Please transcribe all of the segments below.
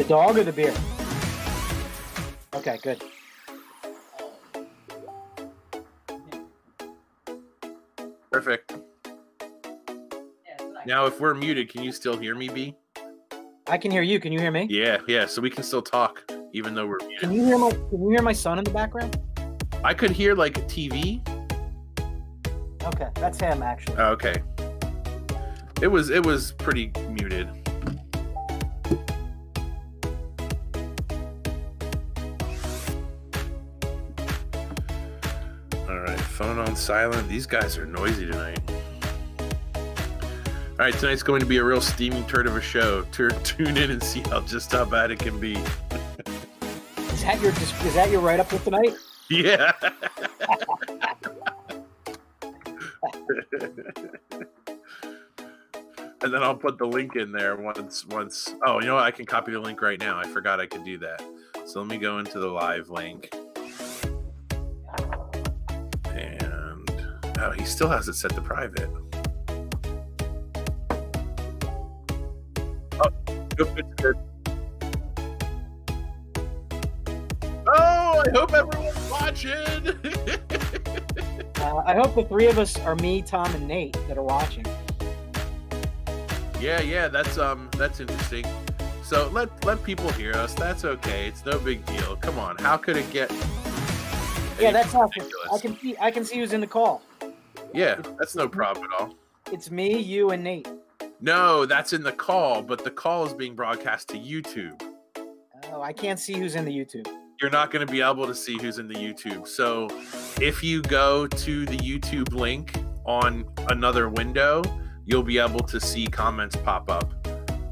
The dog or the beer? Okay, good. Perfect. Now, if we're muted, can you still hear me, B? I can hear you. Can you hear me? Yeah, yeah. So we can still talk even though we're muted. Can you hear my Can you hear my son in the background? I could hear like a TV. Okay, that's him actually. Oh, okay. It was it was pretty muted. Silent. These guys are noisy tonight. All right, tonight's going to be a real steaming turd of a show. Tune in and see how just how bad it can be. Is that your Is that your write up for tonight? Yeah. and then I'll put the link in there once once oh you know what I can copy the link right now. I forgot I could do that. So let me go into the live link. Oh he still has it set to private. Oh, good, good, good. Oh, I hope everyone's watching. Uh, I hope the three of us are me, Tom, and Nate that are watching. Yeah, yeah, that's um that's interesting. So let let people hear us. That's okay. It's no big deal. Come on. How could it get Yeah, that's awesome. I can see. I can see who's in the call. Yeah, that's no problem at all. It's me, you, and Nate. No, that's in the call, but the call is being broadcast to YouTube. Oh, I can't see who's in the YouTube. You're not going to be able to see who's in the YouTube. So if you go to the YouTube link on another window, you'll be able to see comments pop up.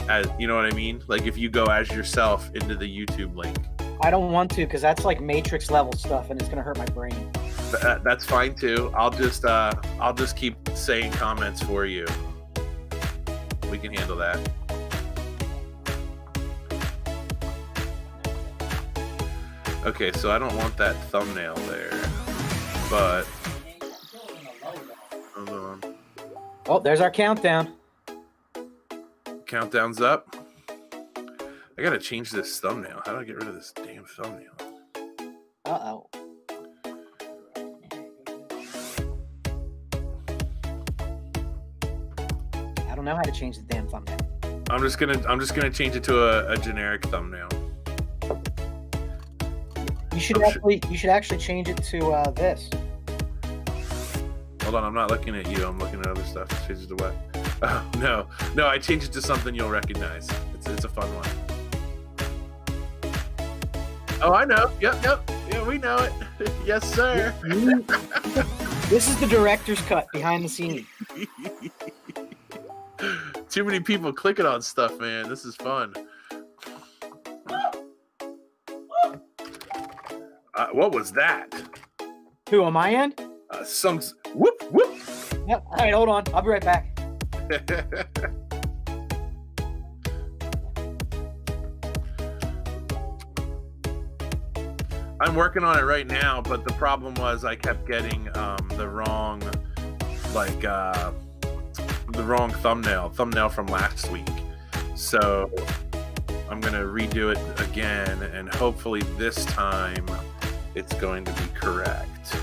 As you know what I mean? Like if you go as yourself into the YouTube link. I don't want to because that's like Matrix level stuff, and it's gonna hurt my brain. That, that's fine too. I'll just uh I'll just keep saying comments for you. We can handle that. Okay, so I don't want that thumbnail there, but hold on. Oh, there's our countdown. Countdown's up. I gotta change this thumbnail. How do I get rid of this damn thumbnail? Uh oh. Know how to change the damn thumbnail. I'm just gonna I'm just gonna change it to a, a generic thumbnail. You should Oh, shit. actually. You should actually change it to uh, this. Hold on, I'm not looking at you. I'm looking at other stuff. Change it to what? Oh no, no! I changed it to something you'll recognize. It's it's a fun one. Oh, I know. Yep, yep. Yeah, we know it. yes, sir. This is the director's cut behind the scenes. Too many people clicking on stuff, man. This is fun. Uh, what was that? Who on my end? Uh, some whoop whoop. Yep. All right, hold on. I'll be right back. I'm working on it right now, but the problem was I kept getting um, the wrong, like uh, the wrong thumbnail, thumbnail from last week. So I'm gonna redo it again, and hopefully this time it's going to be correct.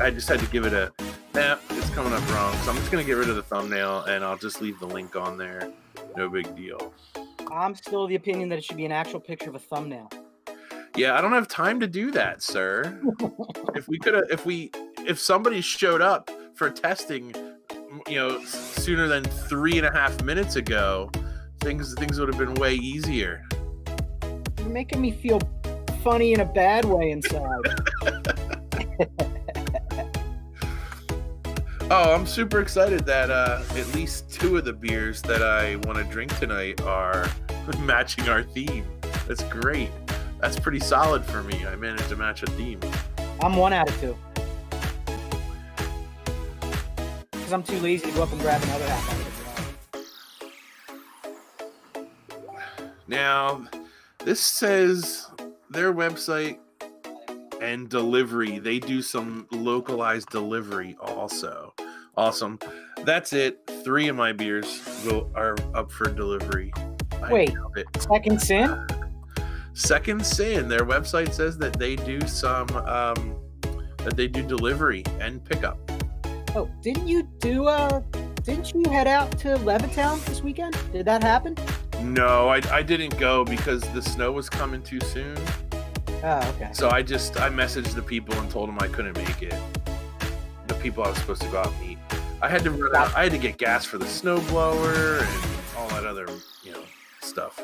I just had to give it a. Nah, it's coming up wrong, so I'm just gonna get rid of the thumbnail, and I'll just leave the link on there. No big deal. I'm still of the opinion that it should be an actual picture of a thumbnail. Yeah, I don't have time to do that, sir. if we could have, if we, if somebody showed up for testing, you know, sooner than three and a half minutes ago, things things would have been way easier. You're making me feel funny in a bad way inside. Oh, I'm super excited that uh, at least two of the beers that I want to drink tonight are matching our theme. That's great. That's pretty solid for me. I managed to match a theme. I'm one out of two. Because I'm too lazy to go up and grab another half out of the jar. Now, this says their website and delivery. They do some localized delivery also. Awesome. That's it. Three of my beers will are up for delivery. I Wait. Second sin? Second Sin, their website says that they do some um, that they do delivery and pickup. Oh, didn't you do uh didn't you head out to Levittown this weekend? Did that happen? No, I, I didn't go because the snow was coming too soon. Oh, okay. So I just I messaged the people and told them I couldn't make it. The people I was supposed to go out and meet. I had to run out, I had to get gas for the snowblower and all that other you know stuff.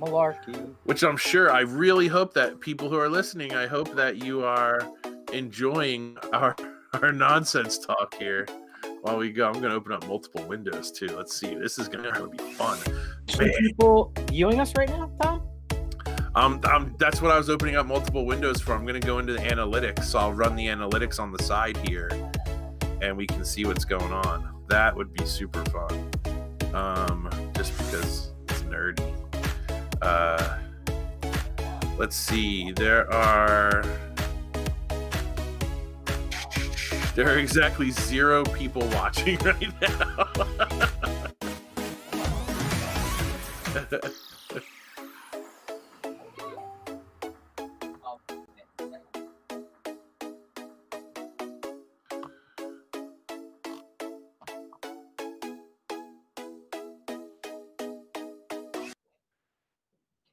Malarkey. Which I'm sure I really hope that people who are listening, I hope that you are enjoying our our nonsense talk here while we go. I'm gonna open up multiple windows too. Let's see. This is gonna be fun. Are people viewing us right now, Tom? Um, um, that's what I was opening up multiple windows for. I'm gonna go into the analytics. So I'll run the analytics on the side here, and we can see what's going on. That would be super fun. Um, just because it's nerdy. Uh, let's see. There are there are exactly zero people watching right now.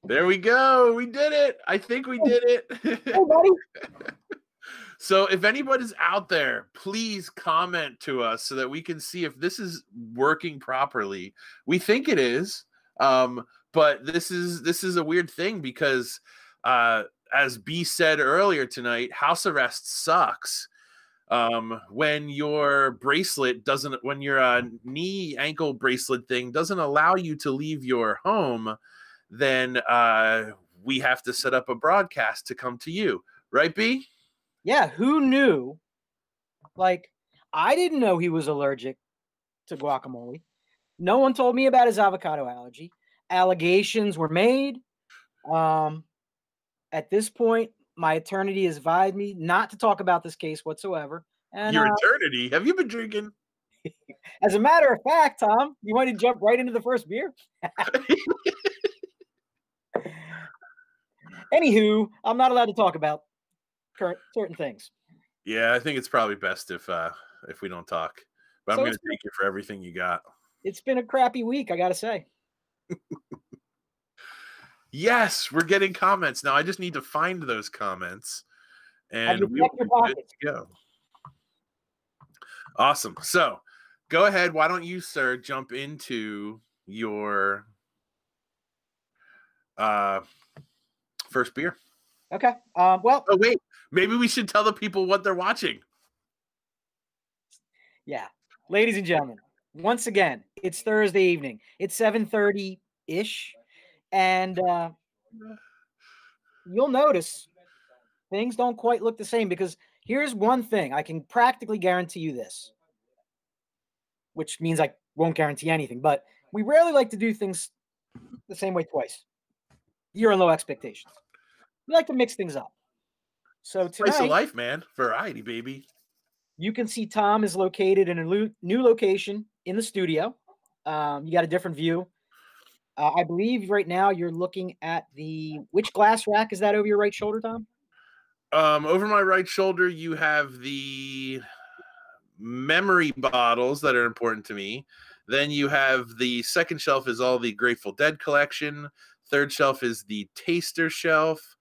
there we go. We did it. I think we did it. Hey, buddy. So if anybody's out there, please comment to us so that we can see if this is working properly. We think it is, um, but this is this is a weird thing because, uh, as B said earlier tonight, house arrest sucks. Um, when your bracelet doesn't, when your uh, knee ankle bracelet thing doesn't allow you to leave your home, then uh, we have to set up a broadcast to come to you, right, B? Yeah, who knew? Like, I didn't know he was allergic to guacamole. No one told me about his avocado allergy. Allegations were made. Um, at this point, my eternity has advised me not to talk about this case whatsoever. And Your uh, eternity. Have you been drinking? as a matter of fact, Tom, you want to jump right into the first beer? Anywho, I'm not allowed to talk about current certain things. Yeah, I think it's probably best if uh if we don't talk. But So I'm gonna thank you for everything you got. It's been a crappy week, I gotta say. Yes, we're getting comments now. I just need to find those comments, and we will be good to go. Awesome. So, go ahead. Why don't you, sir, jump into your uh first beer? Okay. Um, well, Oh wait, maybe we should tell the people what they're watching. Yeah. Ladies and gentlemen, once again, it's Thursday evening. It's 7:30-ish and uh you'll notice things don't quite look the same because here's one thing, I can practically guarantee you this. Which means I won't guarantee anything, but we rarely like to do things the same way twice. You're in low expectations. We like to mix things up. So tonight, Price of life, man. Variety, baby. you can see Tom is located in a new location in the studio. Um, you got a different view. Uh, I believe right now you're looking at the which glass rack is that over your right shoulder, Tom? Um, over my right shoulder, you have the memory bottles that are important to me. Then you have the second shelf is all the Grateful Dead collection. Third shelf is the taster shelf.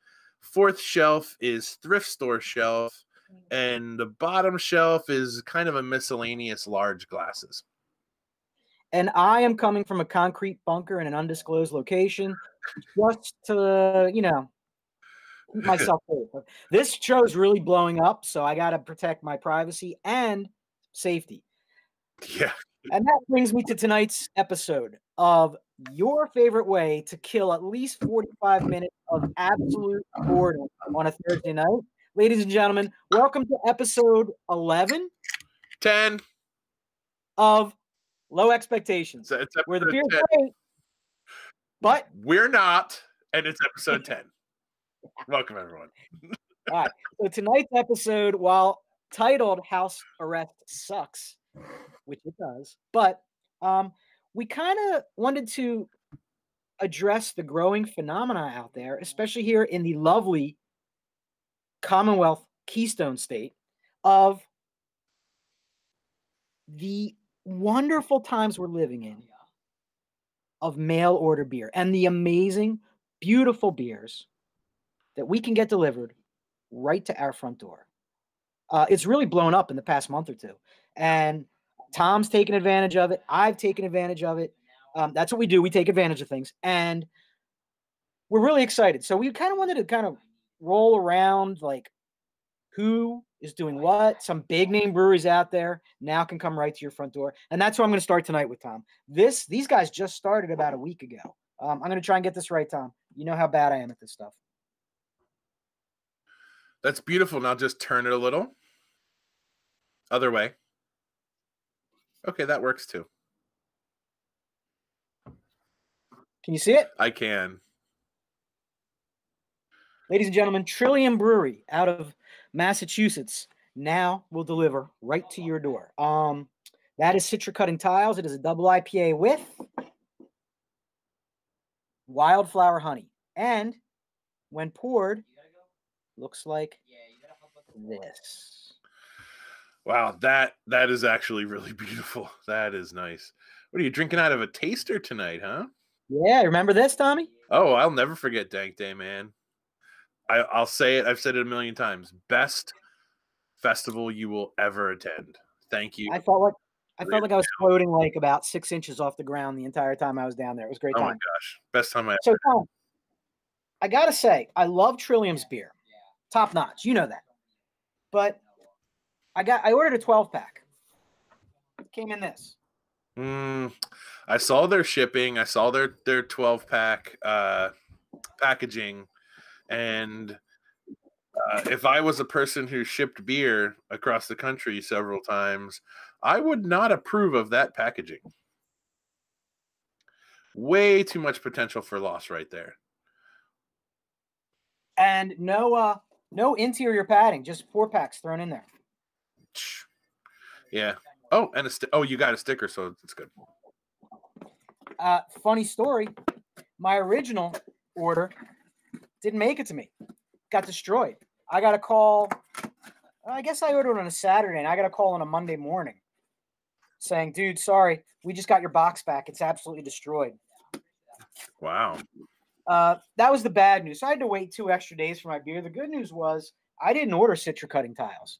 Fourth shelf is thrift store shelf. Mm. And the bottom shelf is kind of a miscellaneous large glasses. And I am coming from a concrete bunker in an undisclosed location, just to you know keep myself safe. This show is really blowing up, so I got to protect my privacy and safety. Yeah. And that brings me to tonight's episode of your favorite way to kill at least 45 minutes of absolute boredom on a Thursday night. Ladies and gentlemen, welcome to episode 11 10. of Low Expectations, it's where the beer's 10. great, but We're not, and it's episode 10. Welcome, everyone. so tonight's episode, while titled House Arrest Sucks, which it does, but um, we kind of wanted to address the growing phenomena out there, especially here in the lovely Commonwealth Keystone State, of the wonderful times we're living in of mail order beer and the amazing, beautiful beers that we can get delivered right to our front door. Uh, it's really blown up in the past month or two. And Tom's taken advantage of it. I've taken advantage of it. Um, that's what we do. We take advantage of things. And we're really excited. So we kind of wanted to kind of roll around like who is doing what. Some big name breweries out there now can come right to your front door. And that's what I'm going to start tonight with Tom. This these guys just started about a week ago. Um, I'm going to try and get this right, Tom. You know how bad I am at this stuff. That's beautiful. Now just turn it a little. Other way. Okay, that works too. Can you see it? I can. Ladies and gentlemen, Trillium Brewery out of Massachusetts now will deliver right to your door. Um, that is Citra Cutting Tiles. It is a double IPA with wildflower honey. And when poured, looks like this. Wow, that that is actually really beautiful. That is nice. What are you drinking out of a taster tonight, huh? Yeah, remember this, Tommy? Oh, I'll never forget Dank Day, man. I, I'll say it. I've said it a million times. Best festival you will ever attend. Thank you. I felt like I felt like I was floating like about six inches off the ground the entire time I was down there. It was great oh time. my gosh, best time I. Ever. So Tom, I gotta say, I love Trillium's beer, top notch. You know that, but I got I ordered a twelve pack. Came in this. Mm, I saw their shipping. I saw their their twelve pack uh, packaging, and uh, if I was a person who shipped beer across the country several times, I would not approve of that packaging. Way too much potential for loss right there. And no uh no interior padding, just four packs thrown in there. Yeah. Oh, and a st- oh, you got a sticker, so it's good. Uh funny story. My original order didn't make it to me. Got destroyed. I got a call. I guess I ordered on a Saturday and I got a call on a Monday morning saying, dude, sorry, we just got your box back. It's absolutely destroyed. Wow. Uh, that was the bad news. So I had to wait two extra days for my beer. The good news was I didn't order Citra cutting tiles.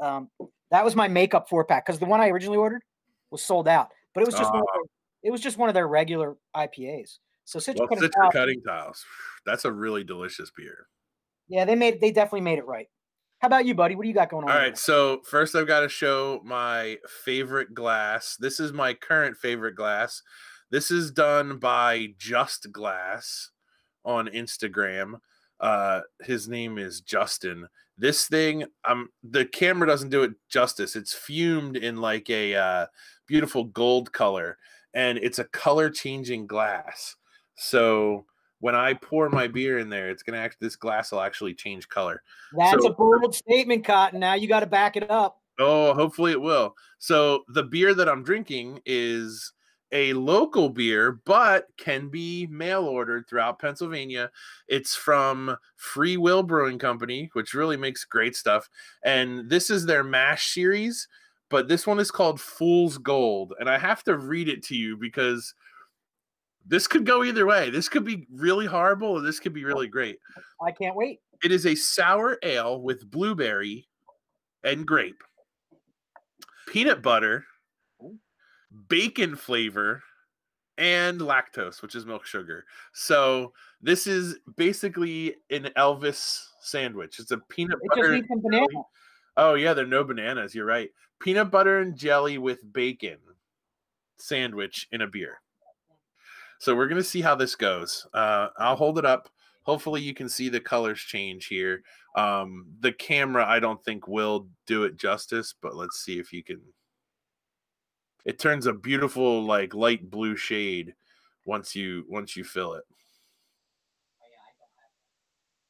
Um, that was my makeup four pack because the one I originally ordered was sold out, but it was just one of Oh. their, it was just one of their regular IPAs. So Citra Well, cutting Citra tiles, cutting tiles. That's a really delicious beer. yeah, they made they definitely made it right. How about you, buddy? What do you got going on? All right, right, so first I've got to show my favorite glass. This is my current favorite glass. This is done by Just Glass on Instagram. Uh, his name is Justin. This thing, um, the camera doesn't do it justice. It's fumed in like a uh, beautiful gold color, and it's a color changing glass. So when I pour my beer in there, it's gonna act. This glass will actually change color. That's so- a bold statement, Cotton. Now you got to back it up. Oh, hopefully it will. So the beer that I'm drinking is a local beer, but can be mail ordered throughout Pennsylvania. It's from Free Will Brewing Company, which really makes great stuff. And this is their MASH series, but this one is called Fool's Gold. And I have to read it to you because this could go either way. This could be really horrible, or this could be really great. I can't wait. It is a sour ale with blueberry and grape, peanut butter, bacon flavor, and lactose, which is milk sugar. So this is basically an Elvis sandwich. It's a peanut It just butter. needs some banana. Oh yeah, there are no bananas. You're right. Peanut butter and jelly with bacon sandwich in a beer. So we're gonna see how this goes. Uh, I'll hold it up. Hopefully you can see the colors change here. Um, the camera I don't think will do it justice, but let's see if you can. It turns a beautiful like light blue shade once you once you fill it.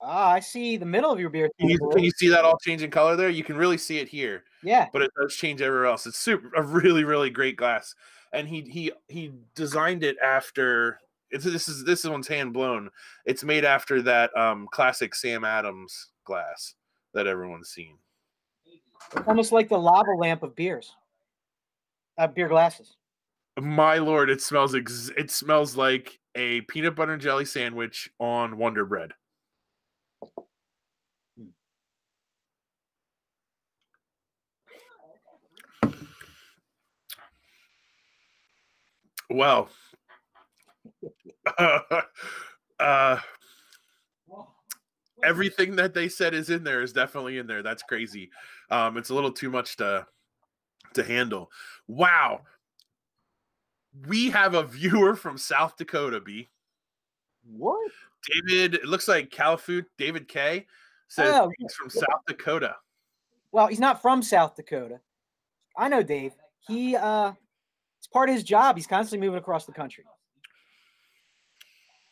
Ah, I see the middle of your beer. Can you, can you see that all changing color there? You can really see it here. Yeah. but it does change everywhere else. It's super a really really great glass, and he he he designed it after it's this is this one's hand blown. It's made after that um classic Sam Adams glass that everyone's seen. It's almost like the lava lamp of beers. Uh, beer glasses. My lord, it smells ex- it smells like a peanut butter and jelly sandwich on Wonder Bread. Well, uh, everything that they said is in there is definitely in there. That's crazy. Um, it's a little too much to to handle. Wow. We have a viewer from South Dakota, B. What? David, it looks like Califoot, David K says Oh, he's from South Dakota. Well, he's not from South Dakota. I know Dave. He uh it's part of his job. He's constantly moving across the country.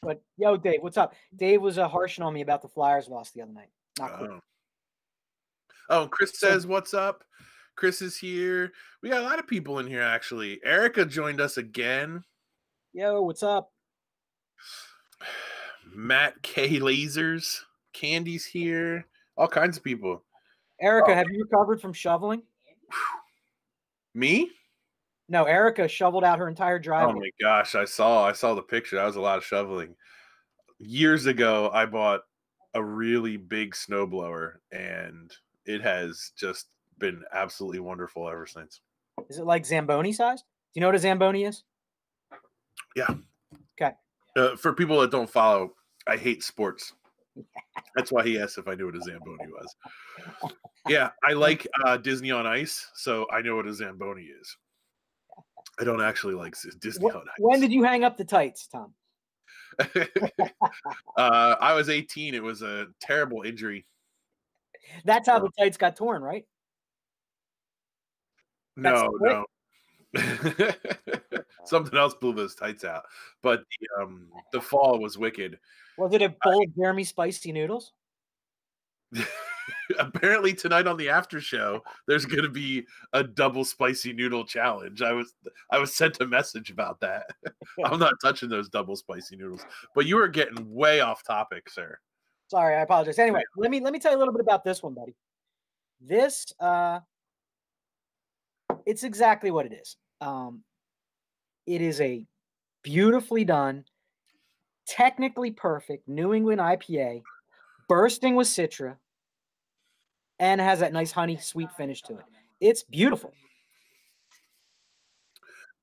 But yo, Dave, what's up? Dave was uh, harshing on me about the Flyers loss the other night. Not cool. Oh. Oh, Chris says, What's up? Chris is here. We got a lot of people in here actually. Erica joined us again. Yo, what's up? Matt K Lasers. Candy's here. All kinds of people. Erica, Oh. have you recovered from shoveling? Me? No, Erica shoveled out her entire oh driveway. Oh my gosh, I saw I saw the picture. That was a lot of shoveling. Years ago, I bought a really big snowblower and it has just been absolutely wonderful ever since. Is it like Zamboni sized? Do you know what a Zamboni is? Yeah. Okay. Uh, for people that don't follow, I hate sports. That's why he asked if I knew what a Zamboni was. Yeah, I like uh, Disney on Ice, so I know what a Zamboni is. I don't actually like Disney Wh- on Ice. When did you hang up the tights, Tom? uh, I was 18. It was a terrible injury. That's how the tights got torn, right? No, no. Something else blew those tights out. But the, um, the fall was wicked. Was it a bowl of Jeremy spicy noodles? Apparently tonight on the after show, there's going to be a double spicy noodle challenge. I was I was sent a message about that. I'm not touching those double spicy noodles. But you are getting way off topic, sir. Sorry, I apologize. Anyway, let me let me tell you a little bit about this one, buddy. This uh it's exactly what it is. Um it is a beautifully done, technically perfect New England IPA, bursting with citra, and has that nice honey sweet finish to it. It's beautiful.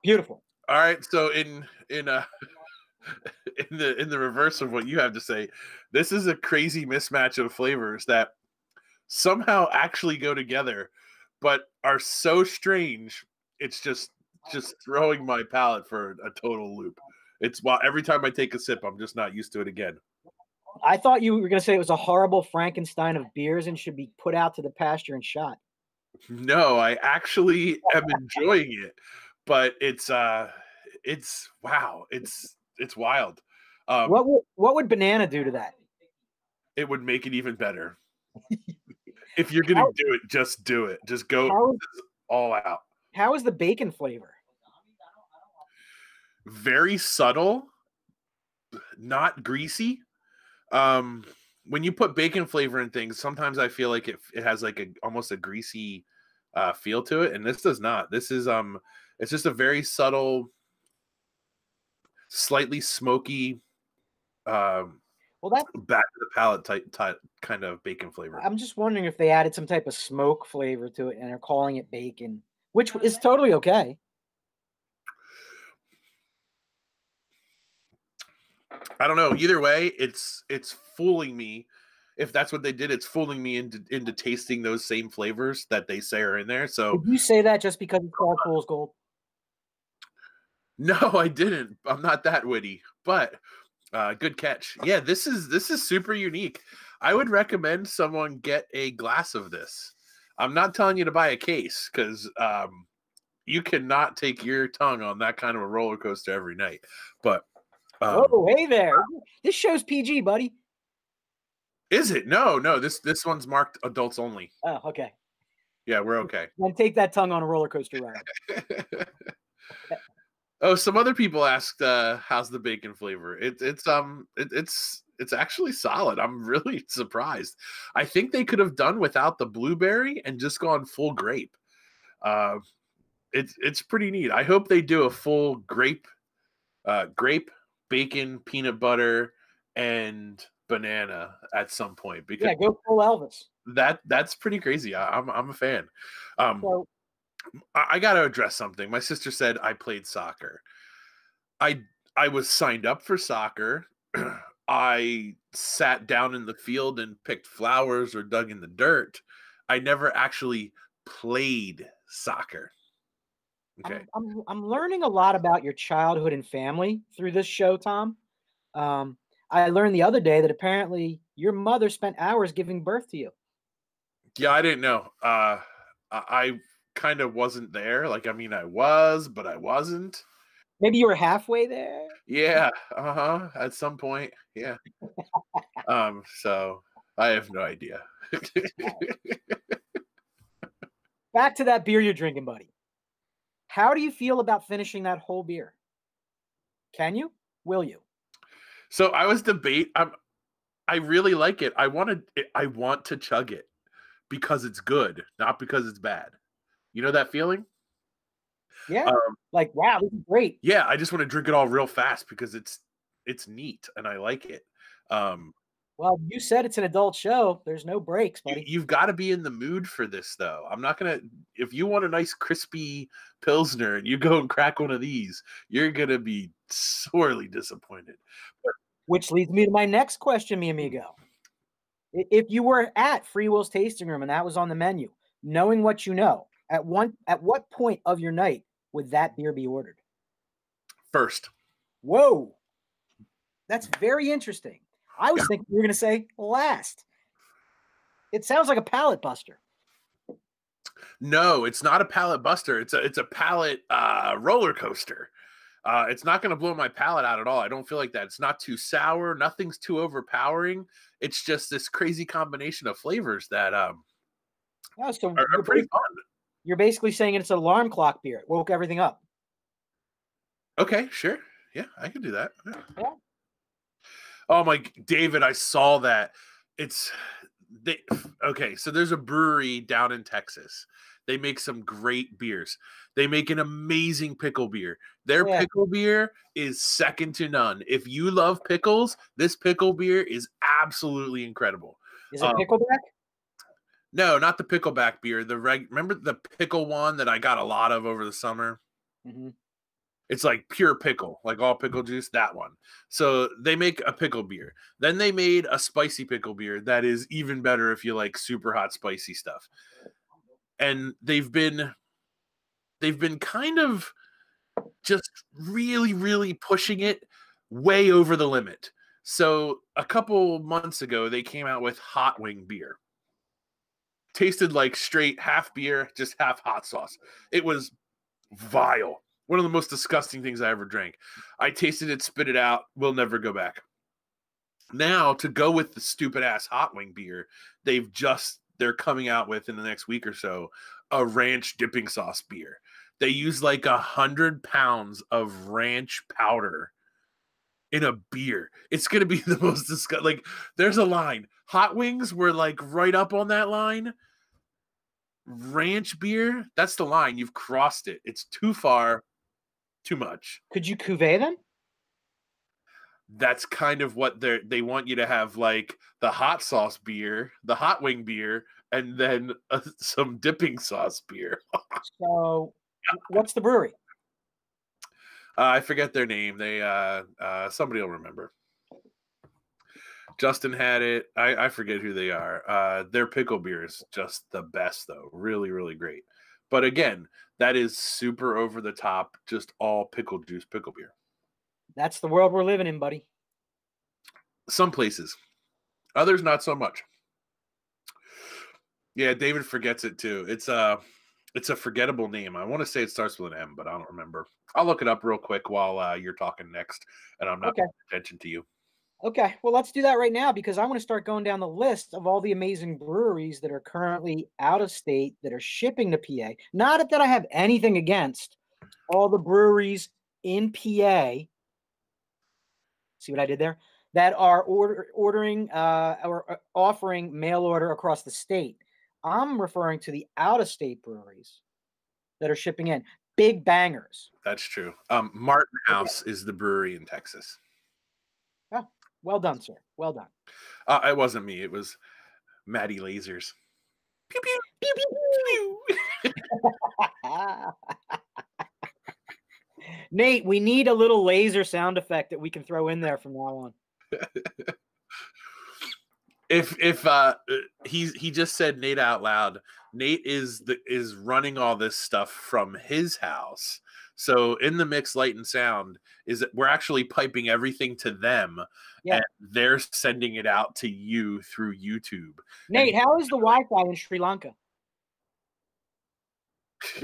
Beautiful. All right, so in in uh in the in the reverse of what you have to say, this is a crazy mismatch of flavors that somehow actually go together, but are so strange. It's just just throwing my palate for a total loop. It's well, every time I take a sip, I'm just not used to it again. I thought you were going to say it was a horrible Frankenstein of beers and should be put out to the pasture and shot. No, I actually am enjoying it, but it's uh, it's wow, it's it's wild. Um, what would what would banana do to that? it would make it even better. if you're gonna How- do it, just do it. Just go How all out. how is the bacon flavor? Very subtle, not greasy. Um, when you put bacon flavor in things, sometimes I feel like it it has like a almost a greasy uh, feel to it, and this does not. This is um, it's just a very subtle, slightly smoky, um, Well, that back to the palate type, type kind of bacon flavor. I'm just wondering if they added some type of smoke flavor to it and are calling it bacon, which is totally okay. I don't know. Either way, it's it's fooling me. If that's what they did, it's fooling me into into tasting those same flavors that they say are in there. So Did you say that just because it's called Fool's Gold? no, I didn't. I'm not that witty, but uh, good catch. Yeah, this is this is super unique. I would recommend someone get a glass of this. I'm not telling you to buy a case because um, you cannot take your tongue on that kind of a roller coaster every night. But um, oh, hey there. This show's PG, buddy. is it? No, no. This this one's marked adults only. Oh, okay. Yeah, we're okay. Then take that tongue on a roller coaster ride. Oh, some other people asked, uh, "How's the bacon flavor?" It, it's um, it, it's it's actually solid. I'm really surprised. I think they could have done without the blueberry and just gone full grape. Uh, it's it's pretty neat. I hope they do a full grape, uh, grape, bacon, peanut butter, and banana at some point because Yeah, go full Elvis. that that's pretty crazy. I, I'm I'm a fan. Um, So I, got to address something. My sister said I played soccer. I I was signed up for soccer. I sat down in the field and picked flowers or dug in the dirt. I never actually played soccer. Okay. I'm, I'm I'm learning a lot about your childhood and family through this show, Tom. Um, I learned the other day that apparently your mother spent hours giving birth to you. Yeah, I didn't know. Uh, I, I kind of wasn't there. Like, I mean, I was, but I wasn't. Maybe you were halfway there. Yeah, uh huh. At some point, yeah. um, so I have no idea. Back to that beer you're drinking, buddy. How do you feel about finishing that whole beer? Can you? Will you? so I was debate. I'm. I really like it. I want to. I want to chug it because it's good, not because it's bad. You know that feeling? Yeah. Um, like, wow, this is great. yeah. I just want to drink it all real fast because it's it's neat and I like it. Um, Well, you said it's an adult show. There's no breaks, you, buddy. you've got to be in the mood for this though i'm not gonna if you want a nice crispy pilsner and you go and crack one of these you're gonna be sorely disappointed Which leads me to my next question, mi amigo. If you were at Free Will's tasting room and that was on the menu, knowing what you know, at one at what point of your night would that beer be ordered? first Whoa. That's very interesting. I was thinking you were going to say last. It sounds like a palate buster. no it's not a palate buster it's a it's a palate uh roller coaster uh it's not gonna blow my palate out at all i don't feel like that it's not too sour nothing's too overpowering it's just this crazy combination of flavors that um Oh, so are, are pretty fun you're basically saying it's an alarm clock beer. It woke everything up. Okay, sure. Yeah, I can do that. Yeah. Yeah. Oh my David, I saw that. It's they okay, so there's a brewery down in Texas. They make some great beers. They make an amazing pickle beer. Their Yeah. pickle beer is second to none. If you love pickles, this pickle beer is absolutely incredible. Is it Um, pickleback? No, not the pickleback beer. The reg remember the pickle one that I got a lot of over the summer? hmm It's like pure pickle, like all pickle juice, that one. So they make a pickle beer. Then they made a spicy pickle beer that is even better if you like super hot spicy stuff. And they've been they've been kind of just really really pushing it way over the limit. So a couple months ago they came out with hot wing beer. Tasted like straight half beer, just half hot sauce. It was vile one of the most disgusting things I ever drank. I tasted it, spit it out, will never go back. Now to go with the stupid ass hot wing beer, they've just they're coming out with in the next week or so a ranch dipping sauce beer. They use like a hundred pounds of ranch powder in a beer. It's gonna be the most disgusting. Like there's a line. Hot wings were like right up on that line ranch beer that's the line you've crossed it it's too far too much Could you cuvee them? that's kind of what they they want you to have like the hot sauce beer the hot wing beer and then uh, some dipping sauce beer So, what's the brewery? I forget their name. They uh uh somebody will remember. Justin had it. I i forget who they are. Uh their pickle beer is just the best though. Really really great. But again that is super over the top just all pickle juice pickle beer. That's the world we're living in, buddy. some places. Others not so much. Yeah david forgets it too. It's a it's a forgettable name i want to say it starts with an m but i don't remember i'll look it up real quick while uh, you're talking next and i'm not Okay. paying attention to you Okay, well, let's do that right now because I want to start going down the list of all the amazing breweries that are currently out of state that are shipping to PA. Not that I have anything against all the breweries in PA. See what I did there? That are order, ordering uh, or uh, offering mail order across the state. I'm referring to the out of state breweries that are shipping in big bangers. That's true. Um, Martin House is the brewery in Texas. Oh, well done, sir. Well done. Uh, it wasn't me. It was Maddie Lasers. Pew, pew, pew, pew, pew. Nate, we need a little laser sound effect that we can throw in there from now on. if if uh he's he just said Nate out loud. Nate is the is running all this stuff from his house. So in the mix light and sound is that we're actually piping everything to them yeah. and they're sending it out to you through YouTube. Nate, and, how is the Wi-Fi in Sri Lanka?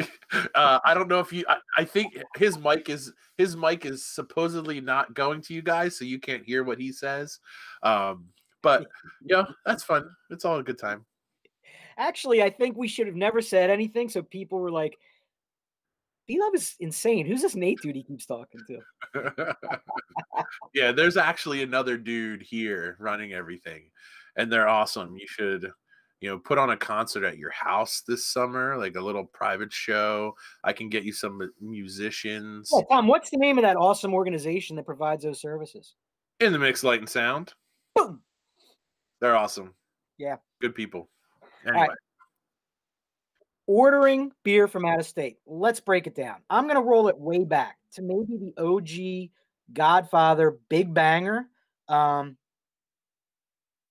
uh, I don't know if you. I, I, think his mic is his mic is supposedly not going to you guys, so you can't hear what he says. Um, but yeah, that's fun. It's all a good time. Actually, I think we should have never said anything, so people were like, "B Love is insane. Who's this Nate dude he keeps talking to?" yeah, there's actually another dude here running everything, and they're awesome. You should you know, put on a concert at your house this summer, like a little private show. I can get you some musicians. Yeah, Tom, what's the name of that awesome organization that provides those services? In the Mix Light and Sound. Boom. They're awesome. Yeah. Good people. Anyway. Right. Ordering beer from out of state. Let's break it down. I'm going to roll it way back to maybe the OG Godfather Big Banger. Um,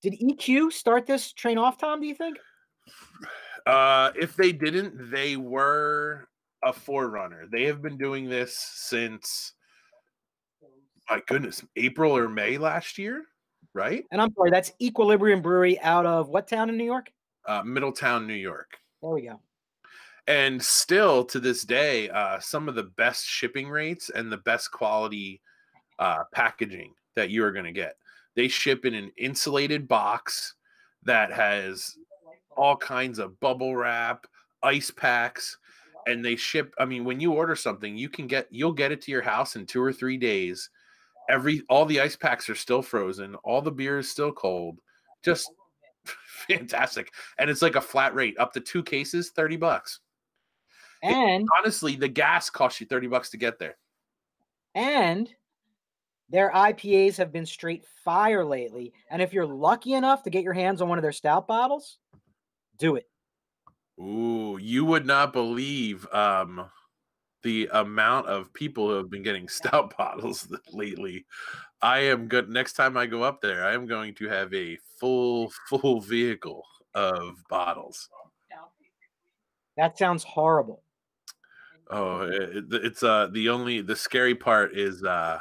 did EQ start this train off, Tom? Do you think? Uh, if they didn't, they were a forerunner. They have been doing this since, my goodness, April or May last year, right? And I'm sorry, that's Equilibrium Brewery out of what town in New York? Uh, Middletown, New York. There we go. And still to this day, uh, some of the best shipping rates and the best quality uh, packaging that you are going to get. They ship in an insulated box that has all kinds of bubble wrap, ice packs, and they ship. I mean, when you order something, you can get you'll get it to your house in two or three days. Every all the ice packs are still frozen, all the beer is still cold. Just fantastic. And it's like a flat rate, up to two cases, 30 bucks. And it, honestly, the gas costs you 30 bucks to get there. And their IPAs have been straight fire lately. And if you're lucky enough to get your hands on one of their stout bottles, do it. Ooh, you would not believe um, the amount of people who have been getting stout bottles lately. I am good. Next time I go up there, I am going to have a full, full vehicle of bottles. That sounds horrible. Oh, it, it's uh the only the scary part is uh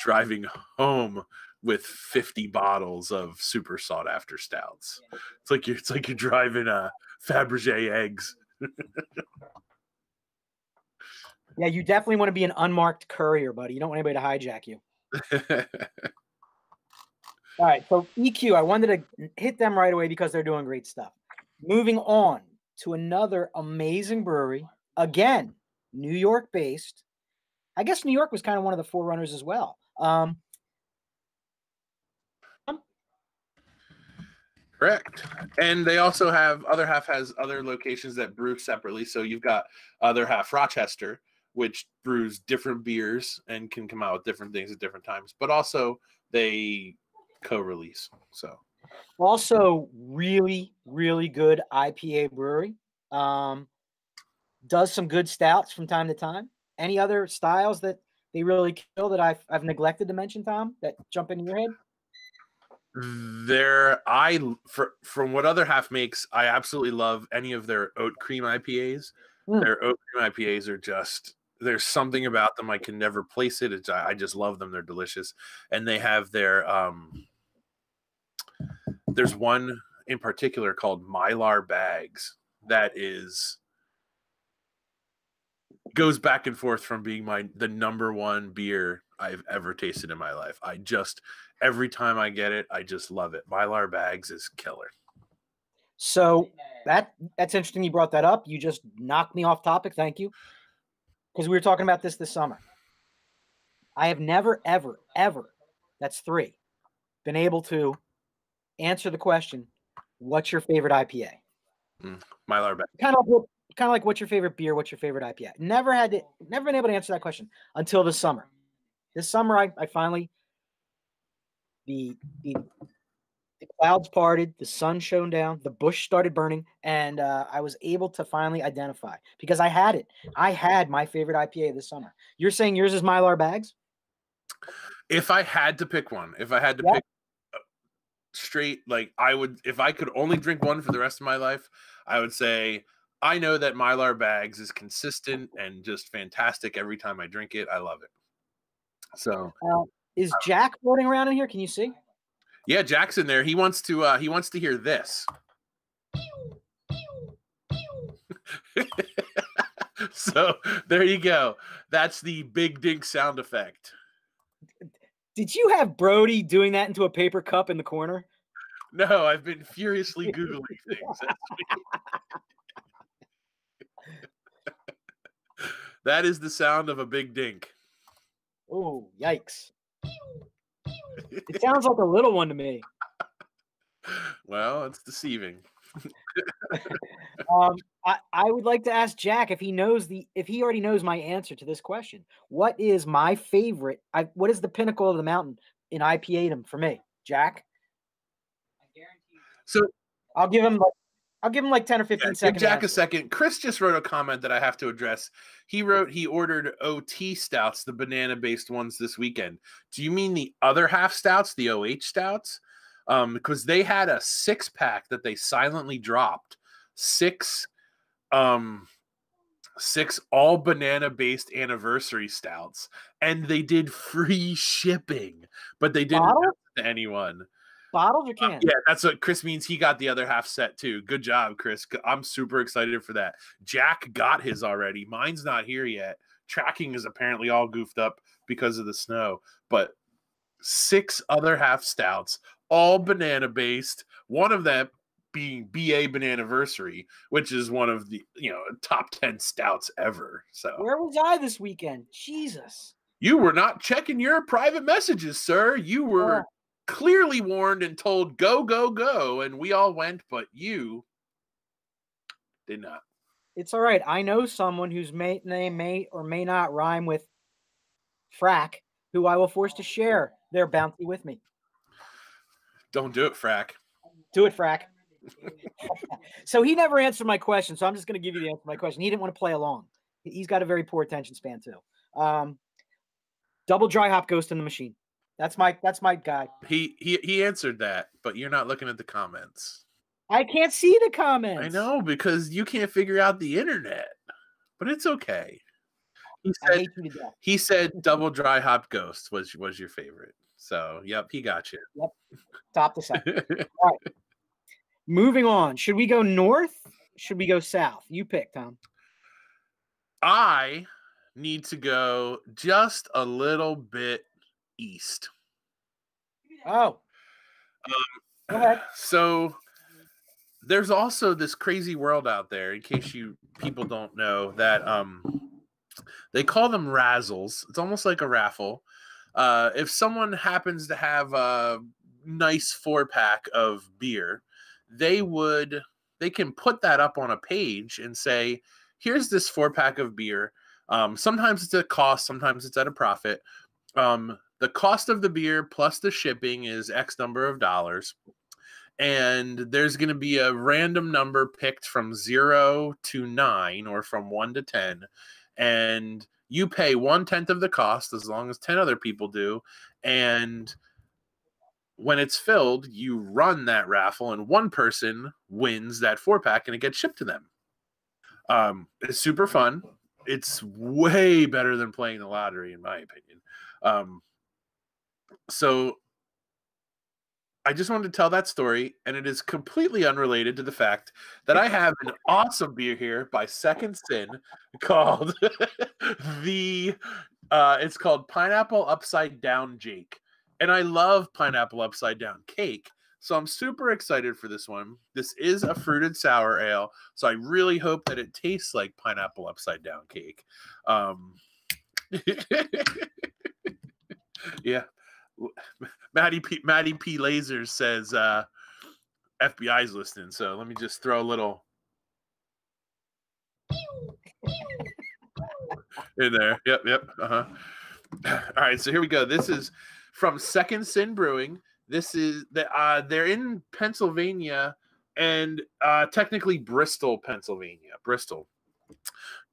driving home with 50 bottles of super sought after stouts. It's like you're it's like you're driving a uh, Fabergé eggs. yeah, you definitely want to be an unmarked courier, buddy. You don't want anybody to hijack you. All right, so EQ, I wanted to hit them right away because they're doing great stuff. Moving on to another amazing brewery, again, New York based. I guess New York was kind of one of the forerunners as well. Um, Correct. And they also have other half has other locations that brew separately. So you've got other half Rochester, which brews different beers and can come out with different things at different times. But also they co-release. So also really, really good IPA brewery. Um, does some good stouts from time to time. Any other styles that they really kill that I've I've neglected to mention, Tom, that jump into your head? There, I for from what other half makes, I absolutely love any of their oat cream IPAs. Mm. Their oat cream IPAs are just there's something about them I can never place it. It's, I just love them. They're delicious, and they have their um. There's one in particular called Mylar Bags that is goes back and forth from being my the number one beer I've ever tasted in my life. I just every time I get it, I just love it. Mylar Bags is killer. So that that's interesting. You brought that up. You just knocked me off topic. Thank you, because we were talking about this this summer. I have never, ever, ever, that's three, been able to answer the question, what's your favorite IPA? Mm, Mylar Bags. Kind of kind of like what's your favorite beer, what's your favorite IPA? Never had to never been able to answer that question until this summer. This summer I, I finally the the the clouds parted, the sun shone down, the bush started burning, and uh, I was able to finally identify because I had it. I had my favorite IPA this summer. You're saying yours is Mylar Bags? If I had to pick one, if I had to Yeah. pick uh, straight, like I would, if I could only drink one for the rest of my life, I would say I know that Mylar Bags is consistent and just fantastic every time I drink it. I love it. So Uh, is Jack floating around in here? Can you see? Yeah, Jackson there. He wants to. uh He wants to hear this. so there you go. That's the big dink sound effect. Did you have Brody doing that into a paper cup in the corner? No, I've been furiously googling things. That is the sound of a big dink. Oh, yikes. It sounds like a little one to me. Well, it's deceiving. Um, I, I would like to ask Jack if he knows the if he already knows my answer to this question. What is my favorite? I, what is the pinnacle of the mountain in IPA for me, Jack? So I'll give him like I'll give him like ten or fifteen give seconds. Jack a second. Chris just wrote a comment that I have to address. He wrote he ordered OT stouts, the banana based ones this weekend. Do you mean the other half stouts, the OH stouts? Um, because they had a six pack that they silently dropped. Six um six all banana based anniversary stouts and they did free shipping but they didn't Bottle? have it to anyone Bottles or Uh, cans? yeah, that's what Chris means. He got the other half set too. Good job, Chris. I'm super excited for that. Jack got his already. Mine's not here yet. Tracking is apparently all goofed up because of the snow, but six other half stouts, all banana based. One of them being BA Bananiversary, which is one of the you know top ten stouts ever. So Where was I this weekend? Jesus. you were not checking your private messages, sir. You were Oh. Clearly warned and told go, go, go, and we all went, but you did not. It's all right. I know someone whose may, name may or may not rhyme with frack, who I will force to share their bounty with me. Don't do it, Frack. Do it, frack. so he never answered my question. So I'm just going to give you the answer to my question. He didn't want to play along. He- He's got a very poor attention span too. Um, double dry hop ghost in the machine. That's my that's my guy. He he he answered that, but you're not looking at the comments. I can't see the comments. I know because you can't figure out the internet, but it's okay. He said hate you to death. he said double dry hop ghost was was your favorite. So yep, he got you. Yep, top to side. Moving on. Should we go north? Should we go south? You pick, Tom. I need to go just a little bit east. Oh. Go ahead. So there's also this crazy world out there, in case you people don't know, that um they call them razzles. It's almost like a raffle. Uh, if someone happens to have a nice four pack of beer, they would they can put that up on a page and say, "Here's this four pack of beer." Um, sometimes it's at a cost, sometimes it's at a profit. Um, the cost of the beer plus the shipping is X number of dollars. And there's going to be a random number picked from zero to nine or from one to 10. And you pay one tenth of the cost as long as 10 other people do. And when it's filled, you run that raffle, and one person wins that four pack and it gets shipped to them. Um, it's super fun. It's way better than playing the lottery, in my opinion. Um, so I just wanted to tell that story, and it is completely unrelated to the fact that I have an awesome beer here by Second Sin called the uh it's called Pineapple Upside Down Jake. And I love pineapple upside down cake. So I'm super excited for this one. This is a fruited sour ale, so I really hope that it tastes like pineapple upside down cake. Um Yeah. Maddie P Maddie P Lasers says uh FBI's listening, so let me just throw a little in there. Yep, yep. Uh-huh. All right, so here we go. This is from Second Sin Brewing. This is uh they're in Pennsylvania and uh technically Bristol, Pennsylvania. Bristol.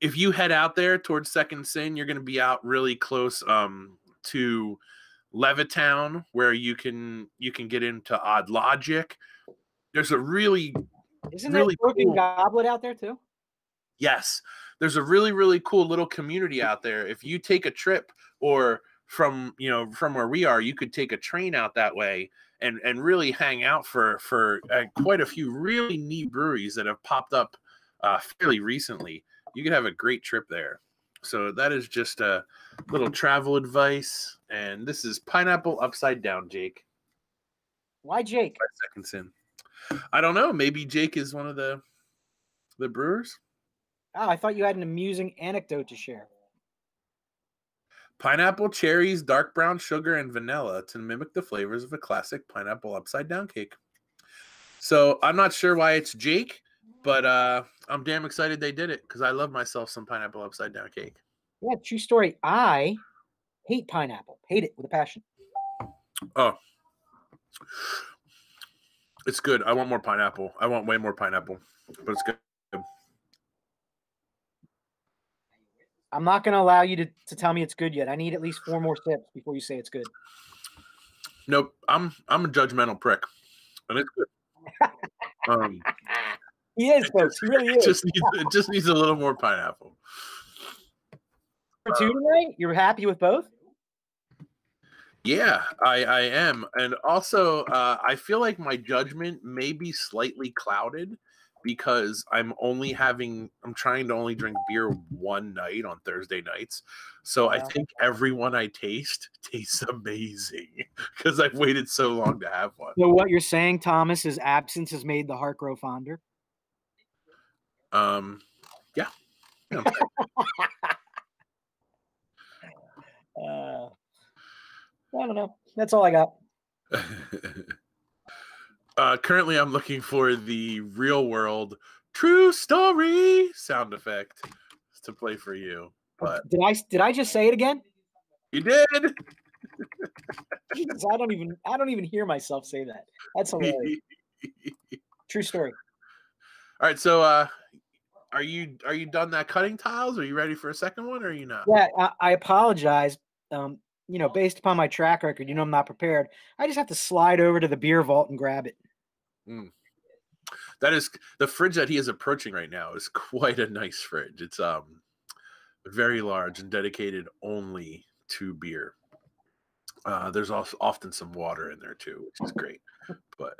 If you head out there towards Second Sin, you're gonna be out really close um to Levittown, where you can you can get into Odd Logic. There's a really Isn't Really there Broken cool. Goblet out there too? Yes. There's a really, really cool little community out there. If you take a trip or from, you know, from where we are, you could take a train out that way and and really hang out for for uh, quite a few really neat breweries that have popped up uh, fairly recently. You could have a great trip there. So that is just a little travel advice. And this is pineapple upside down, Jake. Why Jake? Five seconds in. I don't know. Maybe Jake is one of the the brewers. Oh, I thought you had an amusing anecdote to share. Pineapple, cherries, dark brown sugar, and vanilla to mimic the flavors of a classic pineapple upside down cake. So I'm not sure why it's Jake, but uh, I'm damn excited they did it because I love myself some pineapple upside down cake. Yeah, true story. I hate pineapple. Hate it with a passion. Oh, it's good. I want more pineapple. I want way more pineapple, but it's good. I'm not going to allow you to, to tell me it's good yet. I need at least four more sips before you say it's good. Nope, I'm I'm a judgmental prick, and it's good. Um, He is, folks. He really it is. just needs it just needs a little more pineapple. For two tonight, you're happy with both? Yeah, I, I am. And also, uh, I feel like my judgment may be slightly clouded because I'm only having, I'm trying to only drink beer one night on Thursday nights. So I think everyone I taste tastes amazing because I've waited so long to have one. So what you're saying, Thomas, is absence has made the heart grow fonder. Um, yeah. Yeah. Uh, I don't know. That's all I got. uh, currently, I'm looking for the real world true story sound effect to play for you. But Did I did I just say it again? you did. Jesus, I don't even I don't even hear myself say that. That's hilarious. True story. All right, so uh are you are you done that cutting tiles? Are you ready for a second one or are you not? Yeah, I, I apologize. Um, you know, based upon my track record, you know I'm not prepared. I just have to slide over to the beer vault and grab it. That is the fridge that he is approaching right now is quite a nice fridge. It's um very large and dedicated only to beer. Uh, there's also often some water in there too, which is great. But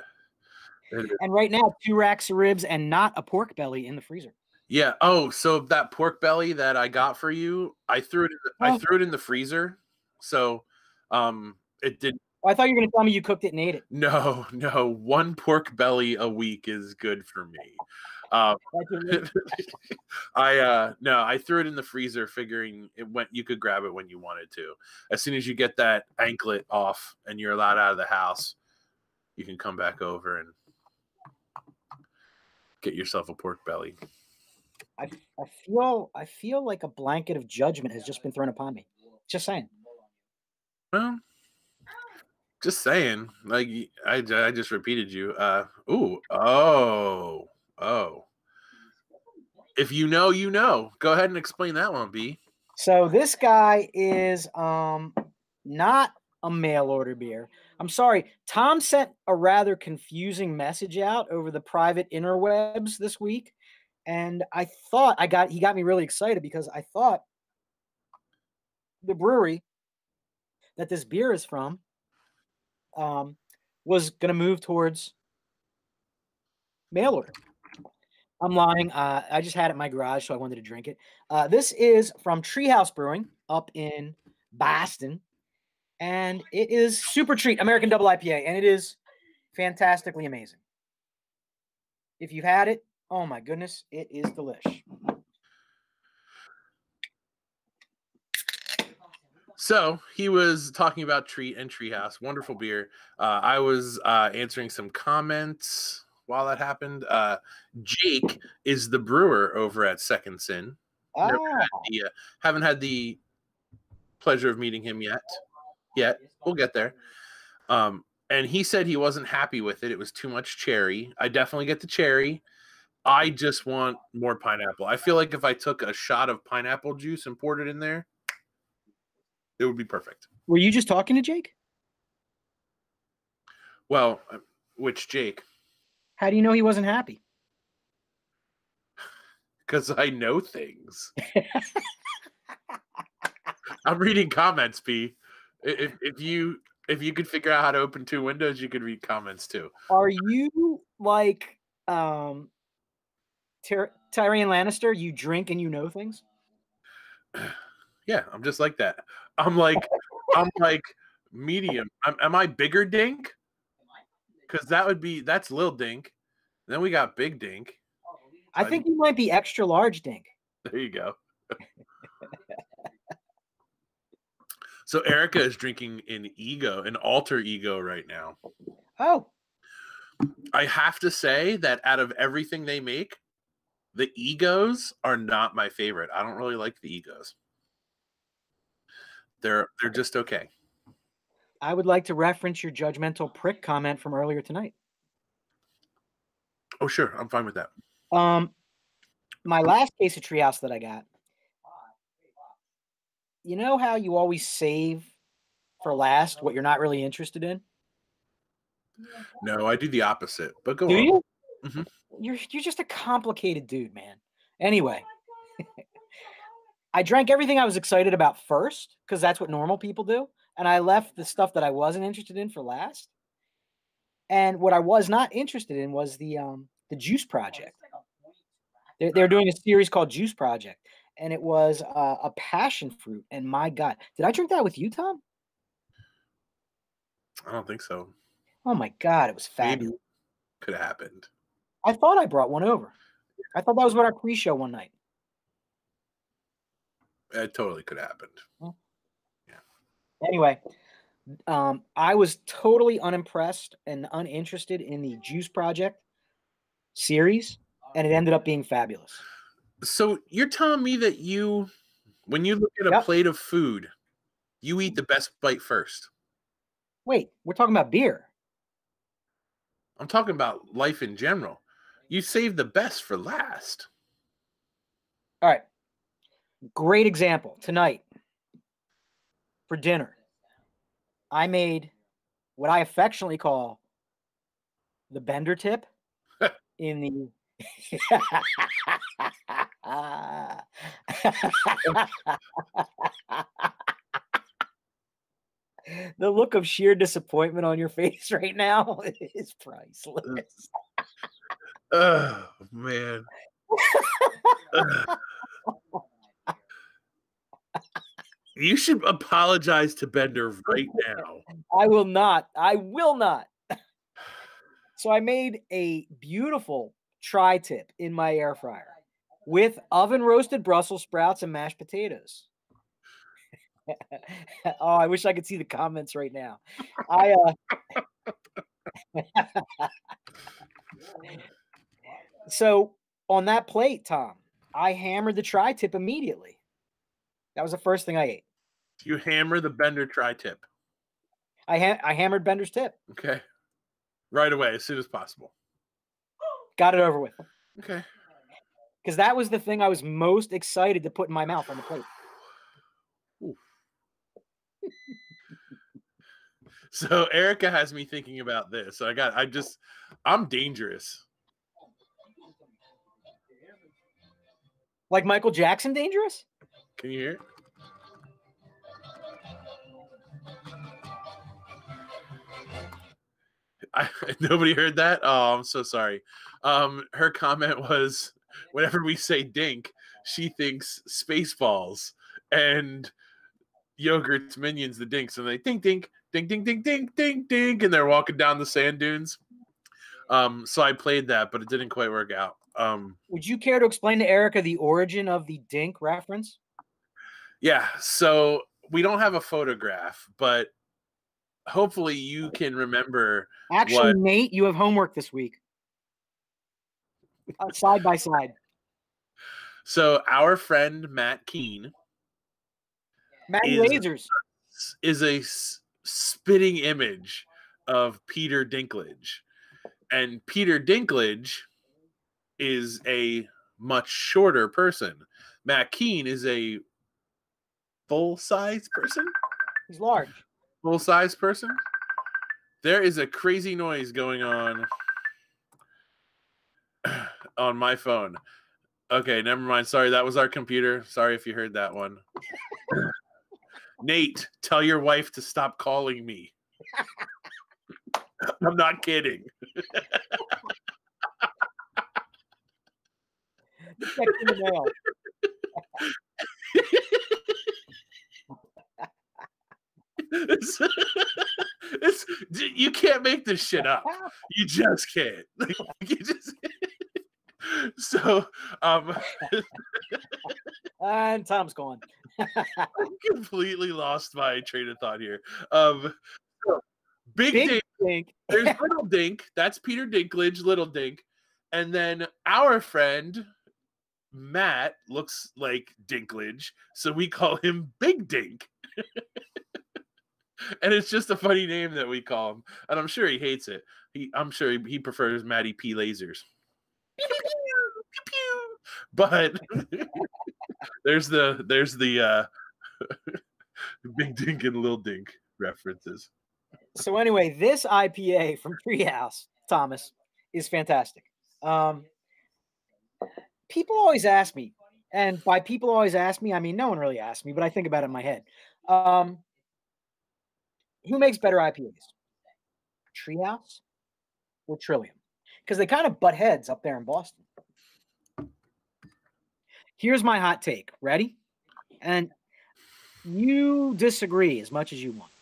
And right now, two racks of ribs and not a pork belly in the freezer. Yeah. Oh, so that pork belly that I got for you, I threw it. In the, I Oh. threw it in the freezer. So um, it did Oh, I thought you were going to tell me you cooked it and ate it. No, no. One pork belly a week is good for me. Um, I uh no, I threw it in the freezer, figuring it went. You could grab it when you wanted to. As soon as you get that anklet off and you're allowed out of the house, you can come back over and get yourself a pork belly. I, I feel I feel like a blanket of judgment has just been thrown upon me. Just saying. Well, just saying. Like I, I just repeated you. Uh, ooh, oh, oh. If you know, you know. Go ahead and explain that one, B. So this guy is um not a mail order beer. I'm sorry. Tom sent a rather confusing message out over the private interwebs this week. And I thought I got he got me really excited because I thought the brewery that this beer is from um was gonna move towards mail order. I'm lying. Uh, I just had it in my garage, so I wanted to drink it. Uh, this is from Treehouse Brewing up in Boston, and it is Super Treat American Double IPA, and it is fantastically amazing. If you've had it, oh my goodness, it is delish. So he was talking about Treat and Treehouse, wonderful beer. Uh, I was uh, answering some comments while that happened. Uh, Jake is the brewer over at Second Sin. Ah, The, uh, haven't had the pleasure of meeting him yet. Yet we'll get there. Um, and he said he wasn't happy with it. It was too much cherry. I definitely get the cherry. I just want more pineapple. I feel like if I took a shot of pineapple juice and poured it in there, it would be perfect. were you just talking to Jake? Well, uh, which Jake? How do you know he wasn't happy? Because I know things. I'm reading comments, P. If, if you if you could figure out how to open two windows, you could read comments too. Are you like um Tyr- Tyrion Lannister? You drink and you know things. Yeah, I'm just like that. I'm like I'm like medium. Am, am I bigger Dink? Because that would be that's little Dink. Then we got Big Dink. I I- think you might be extra large, Dink. There you go. so Erica is drinking an ego, an alter ego right now. Oh, I have to say that out of everything they make, the egos are not my favorite. I don't really like the egos. They're they're just okay. I would like to reference your judgmental prick comment from earlier tonight. Oh sure, I'm fine with that. Um, my last case of treehouse that I got. You know how you always save for last what you're not really interested in? No, I do the opposite. But go Do on. you? Mhm. You're you're just a complicated dude, man. Anyway, I drank everything I was excited about first because that's what normal people do, and I left the stuff that I wasn't interested in for last. And what I was not interested in was the um the Juice Project. They're, they're doing a series called Juice Project, and it was uh, a passion fruit. And my God, did I drink that with you, Tom? I don't think so. Oh my God, it was Maybe fabulous. could have happened. I thought I brought one over. I thought that was what our pre-show one night. It totally could have happened. Anyway, um, I was totally unimpressed and uninterested in the Juice Project series, and it ended up being fabulous. So you're telling me that you, when you look at a Yep. plate of food, you eat the best bite first. Wait, we're talking about beer. I'm talking about life in general. You save the best for last. All right. Great example tonight for dinner. I made what I affectionately call the bender tip in the the look of sheer disappointment on your face right now is priceless. Uh, Oh man. You should apologize to Bender right now. I will not. I will not. so I made a beautiful tri tip in my air fryer with oven roasted Brussels sprouts and mashed potatoes. oh, I wish I could see the comments right now. I uh So on that plate, Tom, I hammered the tri tip immediately. That was the first thing I ate. You hammer the Bender tri tip. I ha- I hammered Bender's tip. Okay. Right away, as soon as possible. Got it over with. Okay. because that was the thing I was most excited to put in my mouth on the plate. So Erica has me thinking about this. So I got I just I'm dangerous. Like Michael Jackson, dangerous. Can you hear? I, nobody heard that. Oh, I'm so sorry. Um, her comment was, whenever we say "dink," she thinks Spaceballs and yogurt's minions, the dinks, and they dink dink dink dink dink dink dink dink, and they're walking down the sand dunes. Um, so I played that, but it didn't quite work out. Um, Would you care to explain to Erica the origin of the Dink reference? Yeah. So we don't have a photograph, but hopefully you can remember. Actually, what- Nate, you have homework this week. Uh, side by side. So our friend Matt Keene Matty Is- Lasers. is a s- spitting image of Peter Dinklage. And Peter Dinklage is a much shorter person. Matt Keene is a full size person. He's large. Full size person. There is a crazy noise going on on my phone. Okay, never mind. Sorry, that was our computer. Sorry if you heard that one. Nate, tell your wife to stop calling me. I'm not kidding. Check in the mail. it's, it's you can't make this shit up. You just can't. Like, you just so um And Tom's gone. I completely lost my train of thought here. Um big, Big Dink, Dink. there's little Dink, that's Peter Dinklage, little Dink, and then our friend Matt looks like Dinklage, so we call him Big Dink. and it's just a funny name that we call him, and I'm sure he hates it. He, I'm sure he, he prefers Matty P. Lasers. But there's the there's the uh, Big Dink and Little Dink references. So anyway, this IPA from Treehouse, Thomas, is fantastic. Um, people always ask me, and by people always ask me, I mean no one really asks me, but I think about it in my head. Um, who makes better IPAs? Treehouse or Trillium? Because they kind of butt heads up there in Boston. Here's my hot take. Ready? And you disagree as much as you want.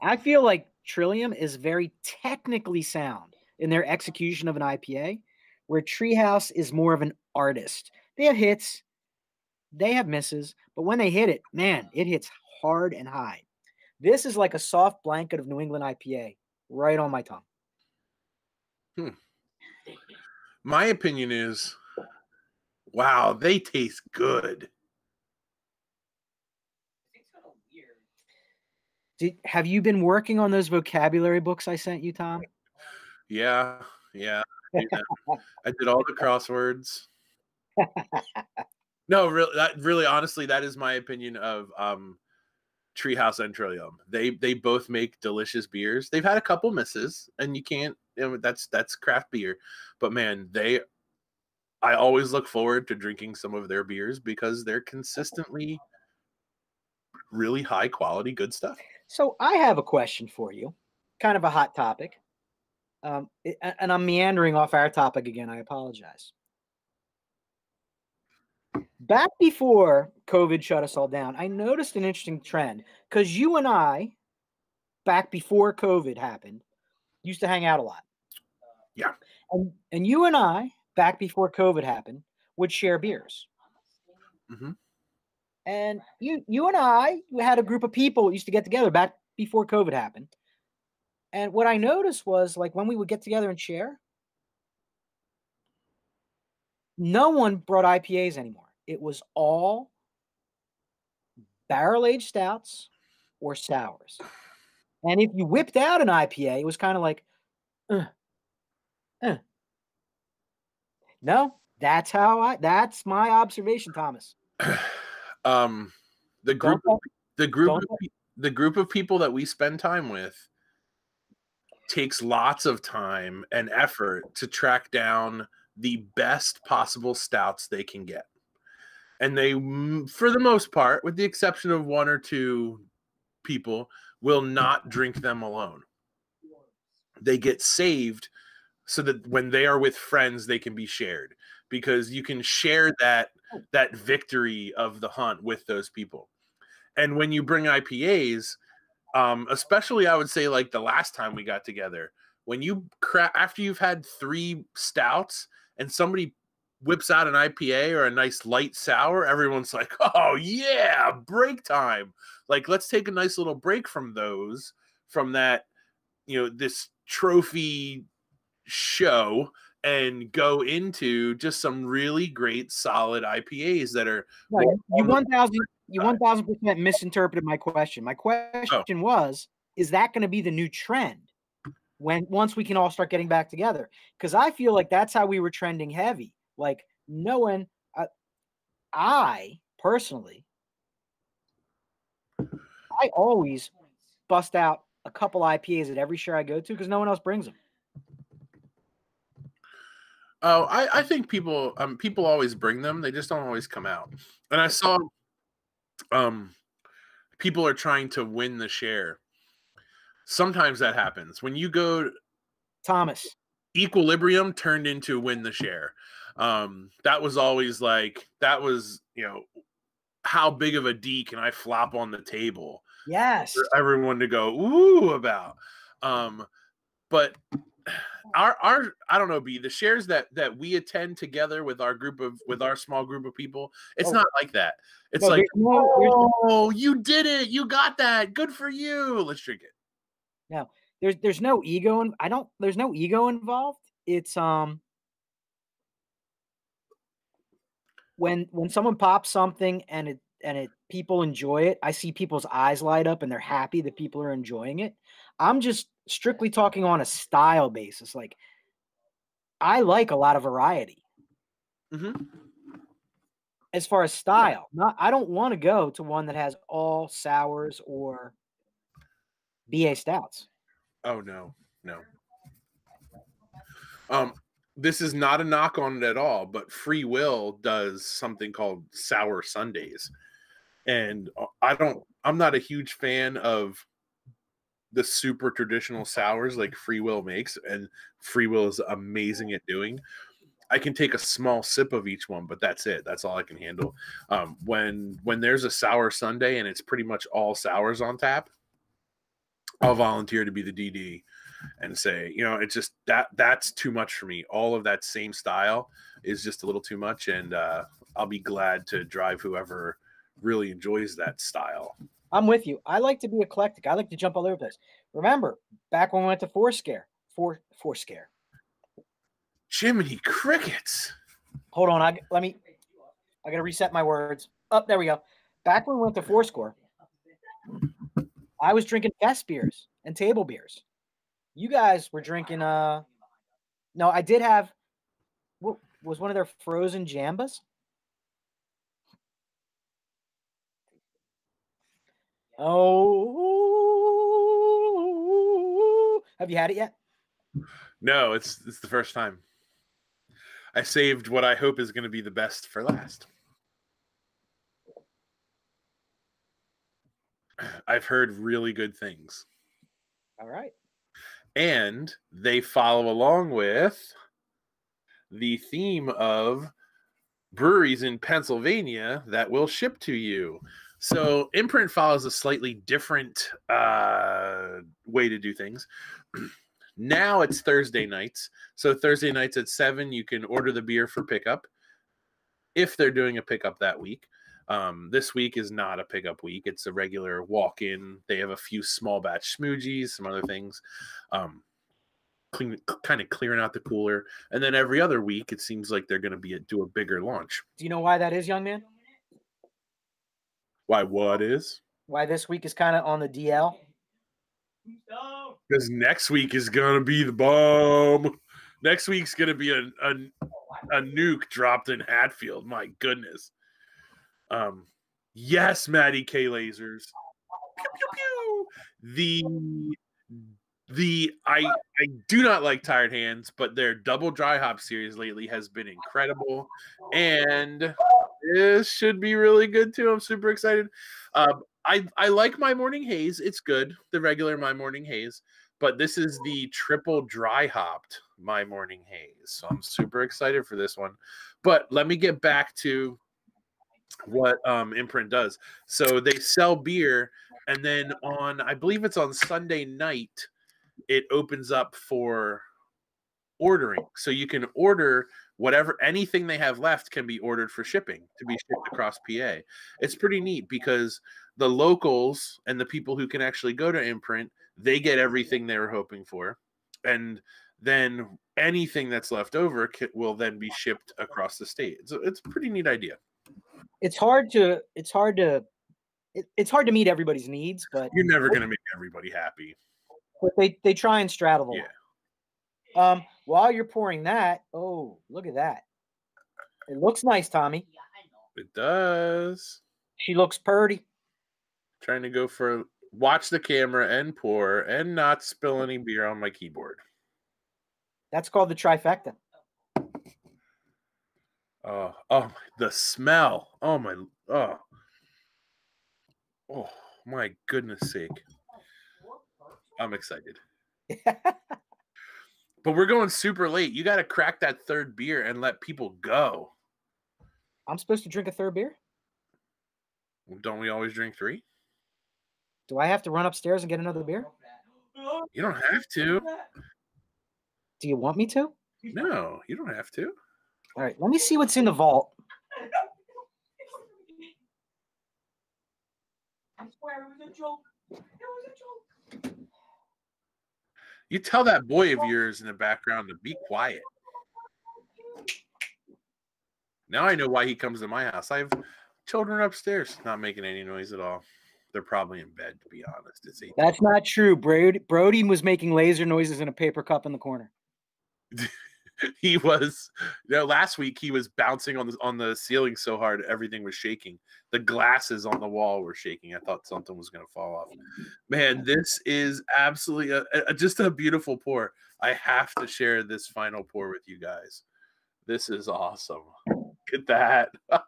I feel like Trillium is very technically sound in their execution of an IPA, where Treehouse is more of an artist. They have hits, they have misses, but when they hit it, man, it hits hard and high. This is like a soft blanket of New England IPA right on my tongue. Hmm. My opinion is, wow, they taste good. Did, have you been working on those vocabulary books I sent you, Tom? Yeah, yeah. I did. All the crosswords. No, really, that really, honestly, that is my opinion of um, Treehouse and Trillium. They they both make delicious beers. They've had a couple misses, and you can't. You know, that's that's craft beer, but man, they. I always look forward to drinking some of their beers because they're consistently really high quality, good stuff. So I have a question for you, kind of a hot topic. Um, it- and I'm meandering off our topic again. I apologize. Back before COVID shut us all down, I noticed an interesting trend because you and I, back before COVID happened, used to hang out a lot. Yeah. And and you and I, back before COVID happened, would share beers. Mm-hmm. And you you and I had a group of people used to get together back before COVID happened. And what I noticed was like when we would get together and share, no one brought IPAs anymore. It was all barrel aged stouts or sours. And if you whipped out an IPA, it was kind of like, uh, uh. no, that's how I, that's my observation, Thomas. um, the group, the group, of, the group of people that we spend time with takes lots of time and effort to track down the best possible stouts they can get, and they, for the most part, with the exception of one or two people, will not drink them alone. They get saved so that when they are with friends, they can be shared because you can share that oh. that victory of the hunt with those people. And when you bring IPAs, um, especially I would say like the last time we got together, when you cra- after you've had three stouts and somebody whips out an IPA or a nice light sour, everyone's like, "Oh yeah, break time!" Like, let's take a nice little break from those, from that, you know, this trophy show, and go into just some really great, solid IPAs that are. Right. You one thousand, you one thousand percent misinterpreted my question. My question oh. was, is that going to be the new trend? when once we can all start getting back together because i feel like that's how we were trending heavy like no one uh, i personally i always bust out a couple ipas at every show i go to because no one else brings them oh I, I think people um people always bring them they just don't always come out. And i saw um people are trying to win the share. Sometimes that happens. When you go Thomas. Equilibrium turned into win the share. Um that was always like that was you know how big of a d can i flop on the table yes. for everyone to go ooh about. Um but our our i don't know b the shares that that we attend together with our group of with our small group of people it's oh. not like that it's no, like no, oh you did it you got that good for you let's drink it now, there's there's no ego and I don't there's no ego involved. It's um when when someone pops something and it and it people enjoy it, I see people's eyes light up and they're happy that people are enjoying it. I'm just strictly talking on a style basis. Like I like a lot of variety. Mm-hmm. As far as style, not I don't want to go to one that has all sours or BA stouts. Oh no, no. Um, this is not a knock on it at all, but Free Will does something called Sour Sundays, and uh, I don't. I'm not a huge fan of the super traditional sours like Free Will makes, and Free Will is amazing at doing. I can take a small sip of each one, but that's it. That's all I can handle. Um, when when there's a sour Sunday and it's pretty much all sours on tap, I'll volunteer to be the DD and say, you know, it's just that that's too much for me. All of that same style is just a little too much, and uh, I'll be glad to drive whoever really enjoys that style. I'm with you. I like to be eclectic. I like to jump all over the place. Remember, back when we went to Fourscare, four Fourscare. Jiminy crickets. Hold on, I let me. I gotta reset my words. Up oh, there we go. Back when we went to Fourscore, I was drinking fest beers and table beers. You guys were drinking uh no, I did have what was one of their frozen jambas? Oh, have you had it yet? No, it's it's the first time. I saved what I hope is going to be the best for last. I've heard really good things. All right. And they follow along with the theme of breweries in Pennsylvania that will ship to you. So Imprint follows a slightly different uh, way to do things. now it's Thursday nights. So Thursday nights at seven, you can order the beer for pickup if they're doing a pickup that week. Um, this week is not a pickup week; it's a regular walk-in. They have a few small batch smoothies, some other things, um, clean, kind of clearing out the cooler. And then every other week, it seems like they're going to be a, do a bigger launch. Do you know why that is, young man? Why what is? Why this week is kind of on the DL? Because next week is gonna be the bomb. Next week's gonna be a, a a nuke dropped in Hatfield. My goodness. Um, yes, Maddie K lasers. Pew, pew, pew. The the I I do not like tired hands, but their double dry hop series lately has been incredible, and this should be really good too. I'm super excited. Um, I I like my morning haze. It's good, the regular my morning haze, but this is the triple dry hopped my morning haze. So I'm super excited for this one. But let me get back to what um, Imprint does. So they sell beer, and then on I believe it's on Sunday night, it opens up for ordering. So you can order whatever anything they have left can be ordered for shipping to be shipped oh. across PA. It's pretty neat because the locals and the people who can actually go to imprint, they get everything they were hoping for. And then anything that's left over will then be shipped across the state. It's a, it's a pretty neat idea. It's hard to it's hard to it, it's hard to meet everybody's needs, but you're never going to make everybody happy. But they they try and straddle. Yeah. Um, while you're pouring that, oh, look at that. It looks nice, Tommy. It does. She looks purty. Trying to go for watch the camera and pour and not spill any beer on my keyboard. That's called the trifecta. Oh, oh, the smell. Oh my, oh, oh my goodness sake. I'm excited. But we're going super late. You got to crack that third beer and let people go. I'm supposed to drink a third beer? Don't we always drink three? Do I have to run upstairs and get another beer? You don't have to. Do you want me to? No, you don't have to. All right, let me see what's in the vault. I swear it was a joke. It was a joke. You tell that boy of yours in the background to be quiet. Now I know why he comes to my house. I have children upstairs not making any noise at all. They're probably in bed, to be honest. It's That's not true. Brody, Brody was making laser noises in a paper cup in the corner. he was you know, last week he was bouncing on the on the ceiling so hard everything was shaking. The glasses on the wall were shaking. I thought something was going to fall off. Man, this is absolutely a, a, just a beautiful pour. I have to share this final pour with you guys. This is awesome. Look at that.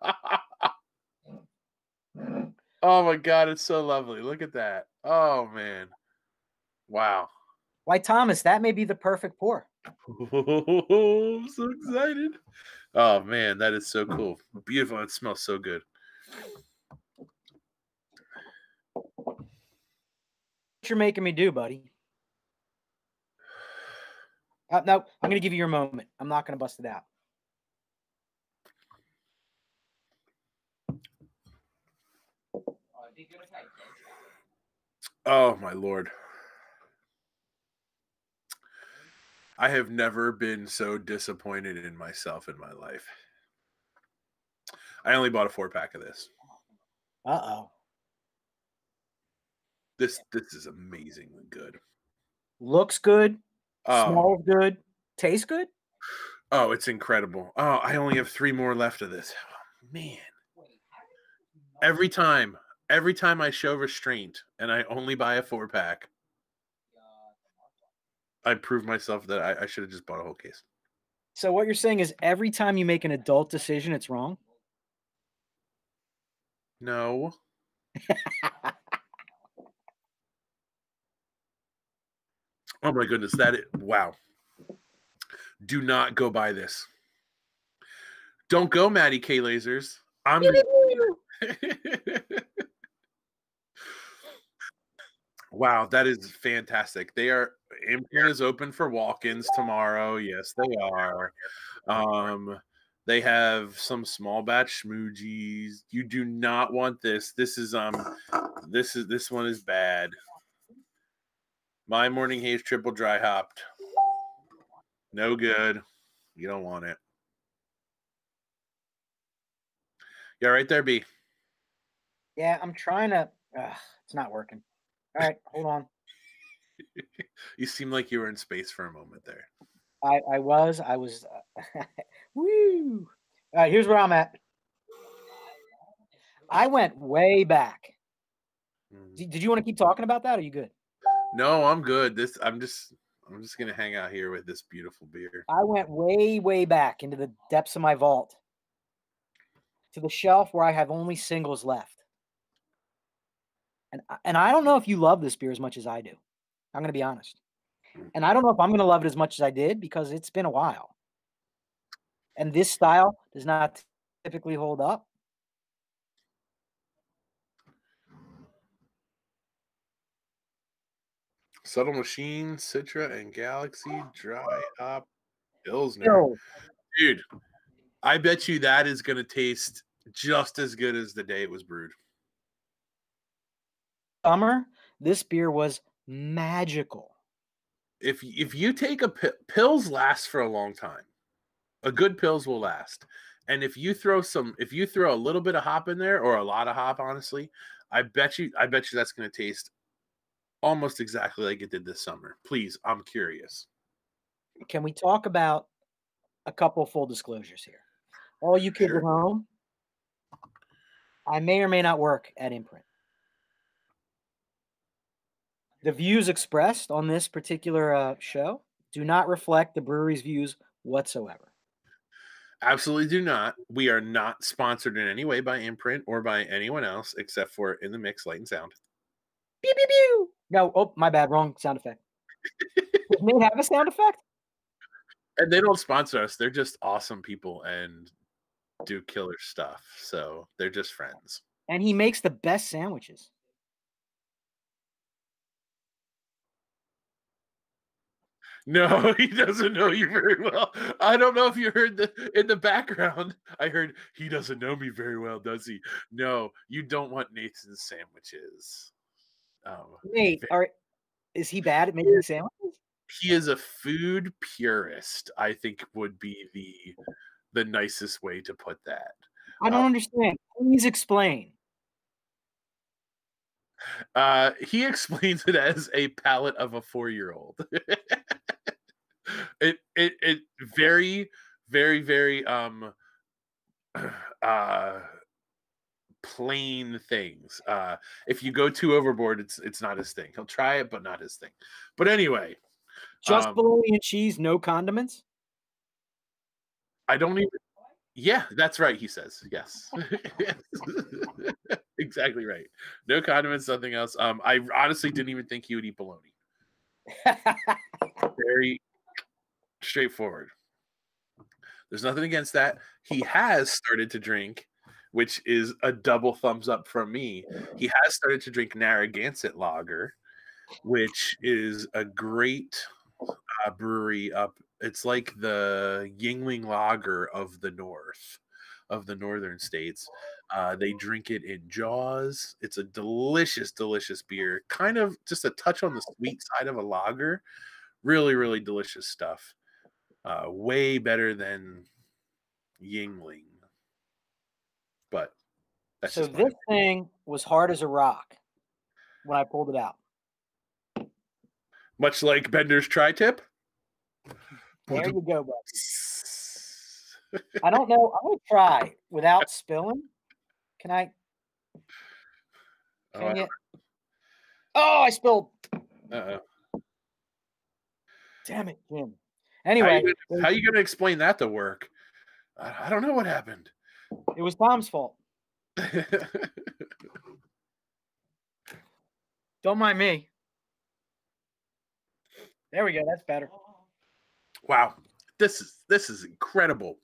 oh my god, it's so lovely. Look at that. Oh man. Wow. Why Thomas, that may be the perfect pour. Oh, I'm so excited. Oh man, that is so cool. Beautiful. It smells so good. What you're making me do, buddy? Uh, no, I'm going to give you your moment. I'm not going to bust it out. Oh my lord. I have never been so disappointed in myself in my life. I only bought a four pack of this. Uh oh. This this is amazingly good. Looks good. Um, smells good. Tastes good. Oh, it's incredible. Oh, I only have three more left of this. Oh, man. Every time, every time I show restraint and I only buy a four pack, I proved myself that I, I should have just bought a whole case. So what you're saying is every time you make an adult decision, it's wrong. No. oh my goodness, that is, wow. Do not go buy this. Don't go, Maddie K lasers. I'm Wow, that is fantastic. They are Imprint is open for walk-ins tomorrow. Yes, they are. Um, they have some small batch smoothies. You do not want this. This is um this is this one is bad. My morning haze triple dry hopped. No good. You don't want it. Yeah, right there, B. Yeah, I'm trying to. Ugh, it's not working. All right, hold on. you seem like you were in space for a moment there. I, I was. I was. Uh, woo! All right, here's where I'm at. I went way back. Mm. Did, did you want to keep talking about that? Or are you good? No, I'm good. This I'm just I'm just gonna hang out here with this beautiful beer. I went way, way back into the depths of my vault to the shelf where I have only singles left. And and I don't know if you love this beer as much as I do. I'm going to be honest. And I don't know if I'm going to love it as much as I did because it's been a while. And this style does not typically hold up. Subtle Machine, Citra, and Galaxy Dry Hop Pilsner. Dude, I bet you that is going to taste just as good as the day it was brewed. Summer, this beer was magical. If if you take a pills last for a long time. A good pills will last. And if you throw some if you throw a little bit of hop in there or a lot of hop honestly, I bet you I bet you that's going to taste almost exactly like it did this summer. Please, I'm curious. Can we talk about a couple full disclosures here? All you kids Sure. at home, I may or may not work at Imprint. The views expressed on this particular uh, show do not reflect the brewery's views whatsoever. Absolutely do not. We are not sponsored in any way by Imprint or by anyone else except for in the mix light and sound. Pew, pew, pew. No, oh, my bad, wrong sound effect. Nate have a sound effect? And they don't sponsor us. They're just awesome people and do killer stuff. So they're just friends. And he makes the best sandwiches. No, he doesn't know you very well. I don't know if you heard the in the background. I heard he doesn't know me very well, does he? No, you don't want Nathan's sandwiches. Oh, Nate, are, is he bad at making sandwiches? he is a food purist. I think would be the the nicest way to put that. I don't Um, understand. Please explain. Uh, he explains it as a palate of a four year old. It it it very very very um uh plain things. Uh, if you go too overboard, it's it's not his thing. He'll try it, but not his thing. But anyway, Just um, bologna and cheese, no condiments. I don't even. Yeah, that's right. He says yes. exactly right. No condiments, nothing else. Um, I honestly didn't even think he would eat bologna. Very straightforward. There's nothing against that. He has started to drink, which is a double thumbs up from me. He has started to drink Narragansett Lager, which is a great uh, brewery up. It's like the Yuengling Lager of the North, of the northern states. Uh, they drink it in Jaws. It's a delicious, delicious beer. Kind of just a touch on the sweet side of a lager. Really, really delicious stuff. Uh, way better than Yuengling. But that's so this thing was hard as a rock when I pulled it out. much like Bender's tri-tip. There you go, bud. I don't know. I'm gonna try without spilling. Can I? Oh, Can you? Oh, I spilled. uh-oh. Damn it, Jim. Anyway, how gonna- you going to explain that to work? I, I don't know what happened. it was Tom's fault. Don't mind me. There we go. That's better. wow, this is this is incredible.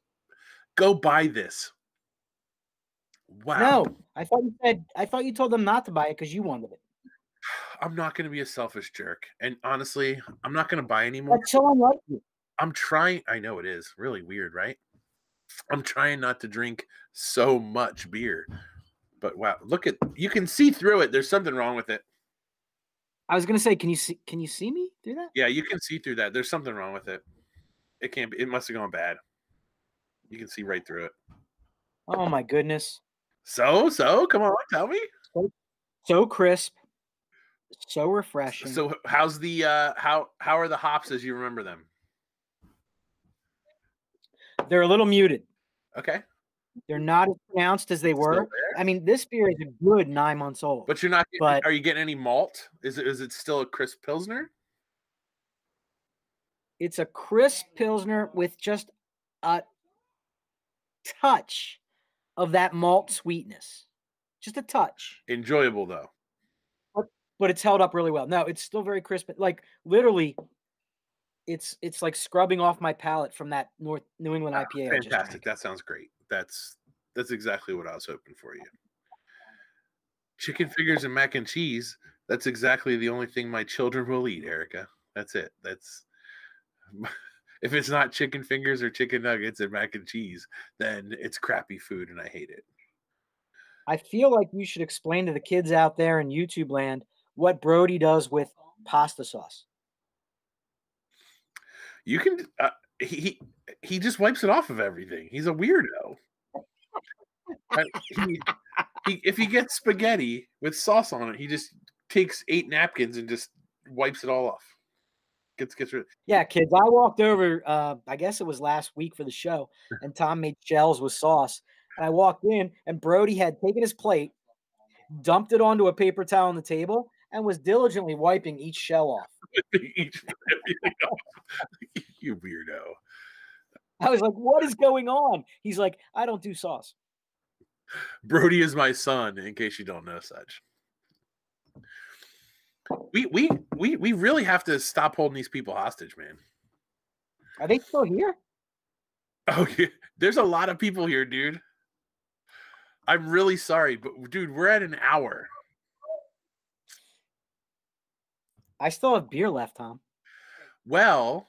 Go buy this. Wow. No, I thought you said. I thought you told them not to buy it because you wanted it. I'm not going to be a selfish jerk. And honestly, I'm not going to buy anymore. That's so unlike you. I'm trying. I know it is really weird, right? I'm trying not to drink so much beer. But wow, look at you can see through it. There's something wrong with it. I was gonna say, can you see? Can you see me through that? Yeah, you can see through that. There's something wrong with it. It can't be. It must have gone bad. You can see right through it. Oh my goodness, So, so, come on, tell me. so crisp, so refreshing. So, how's the uh how how are the hops as you remember them? They're a little muted. Okay, They're not as pronounced as they were. I mean, this beer is a good nine months old. but you're not. But- are you getting any malt? Is it is it still a crisp pilsner? it's a crisp pilsner with just a touch of that malt sweetness, just a touch. Enjoyable though. But, But it's held up really well. No, it's still very crisp. Like literally, it's it's like scrubbing off my palate from that North New England ah, IPA. Just Fantastic. That sounds great. That's that's exactly what I was hoping for you. Chicken fingers and mac and cheese. That's exactly the only thing my children will eat, Erica. That's it. That's If it's not chicken fingers or chicken nuggets and mac and cheese, then it's crappy food and I hate it. I feel like you should explain to the kids out there in YouTube land what Brody does with pasta sauce. You can uh, he he just wipes it off of everything. He's a weirdo. he, he, if he gets spaghetti with sauce on it, he just takes eight napkins and just wipes it all off. Gets gets rid. Yeah, kids. I walked over. Uh, I guess it was last week for the show, and Tom made shells with sauce. And I walked in, and Brody had taken his plate, dumped it onto a paper towel on the table, and was diligently wiping each shell off. you weirdo. I was like, what is going on? He's like, I don't do sauce. Brody is my son, in case you don't know such. We we we we really have to stop holding these people hostage, man. Are they still here? Oh, yeah. there's a lot of people here, dude. I'm really sorry, but dude, we're at an hour. I still have beer left, Tom. Well,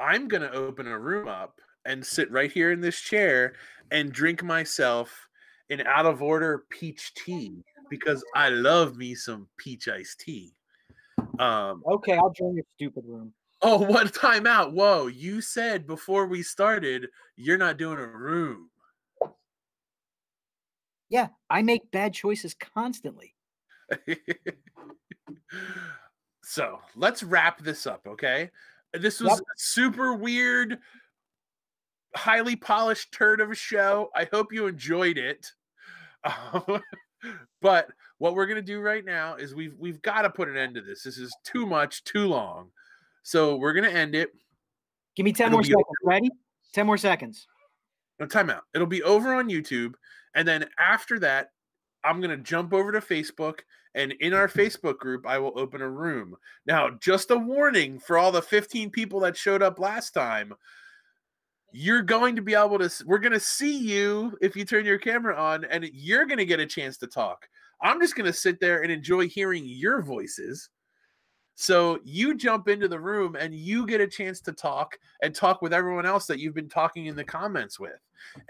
I'm gonna open a room up and sit right here in this chair and drink myself an out of order peach tea because I love me some peach iced tea. Um, okay, I'll join your stupid room. Oh, what time out? Whoa, you said before we started you're not doing a room. Yeah, I make bad choices constantly. so let's wrap this up, okay? This was yep. super weird, highly polished turd of a show. I hope you enjoyed it. Um, but what we're gonna do right now is we've we've got to put an end to this. This is too much, too long. So we're gonna end it. Give me 10 It'll more seconds. Over. Ready? 10 more seconds. No time out. It'll be over on YouTube. And then after that, I'm going to jump over to Facebook. And in our Facebook group, I will open a room. Now, just a warning for all the 15 people that showed up last time. You're going to be able to we're going to see you if you turn your camera on and you're going to get a chance to talk. I'm just going to sit there and enjoy hearing your voices. So you jump into the room and you get a chance to talk and talk with everyone else that you've been talking in the comments with.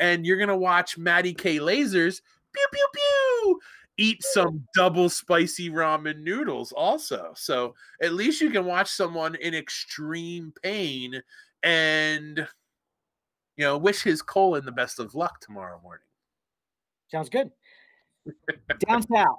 And you're going to watch maddie k lasers pew pew pew eat some double spicy ramen noodles also so at least you can watch someone in extreme pain and you know, wish his colon the best of luck tomorrow morning. Sounds good. Down south,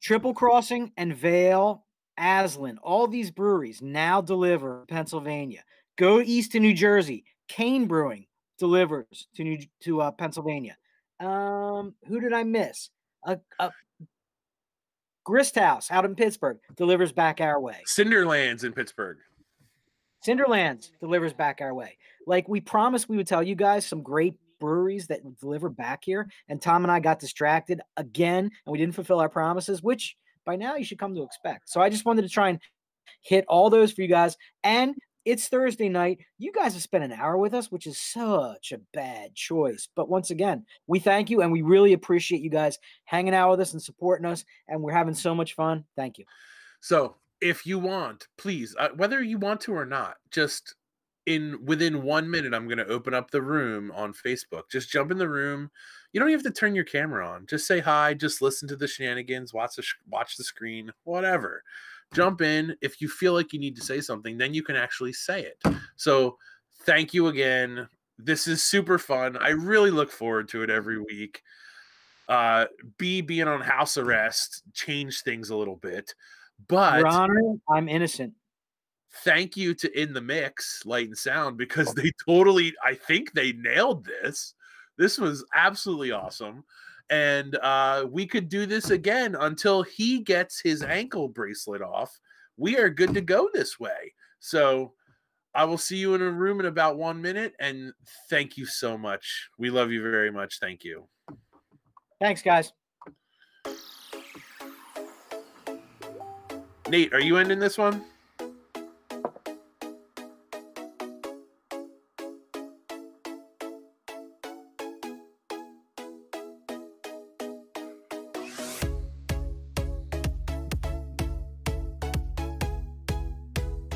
Triple Crossing and Veil, Aslin, all these breweries now deliver Pennsylvania. Go east to New Jersey. Kane Brewing delivers to New to uh, Pennsylvania. Um, who did I miss? A, a Grist House out in Pittsburgh delivers back our way. Cinderlands in Pittsburgh. Cinderlands delivers back our way. Like we promised we would tell you guys some great breweries that deliver back here. And Tom and I got distracted again and we didn't fulfill our promises, which by now you should come to expect. So I just wanted to try and hit all those for you guys. And it's Thursday night. You guys have spent an hour with us, which is such a bad choice. But once again, we thank you and we really appreciate you guys hanging out with us and supporting us. And we're having so much fun. Thank you. So, if you want, please, uh, whether you want to or not, just in within one minute i'm going to open up the room on facebook just jump in the room you don't even have to turn your camera on just say hi just listen to the shenanigans watch the watch the screen whatever jump in. If you feel like you need to say something then you can actually say it. So thank you again. This is super fun. I really look forward to it every week. Uh b being on house arrest changed things a little bit but Honor, i'm innocent. thank you to In the Mix Light and Sound because they totally, I think they nailed this. This was absolutely awesome. And uh, we could do this again until he gets his ankle bracelet off. We are good to go this way. So I will see you in a room in about one minute. And thank you so much. We love you very much. Thank you. Thanks, guys. Nate, are you ending this one?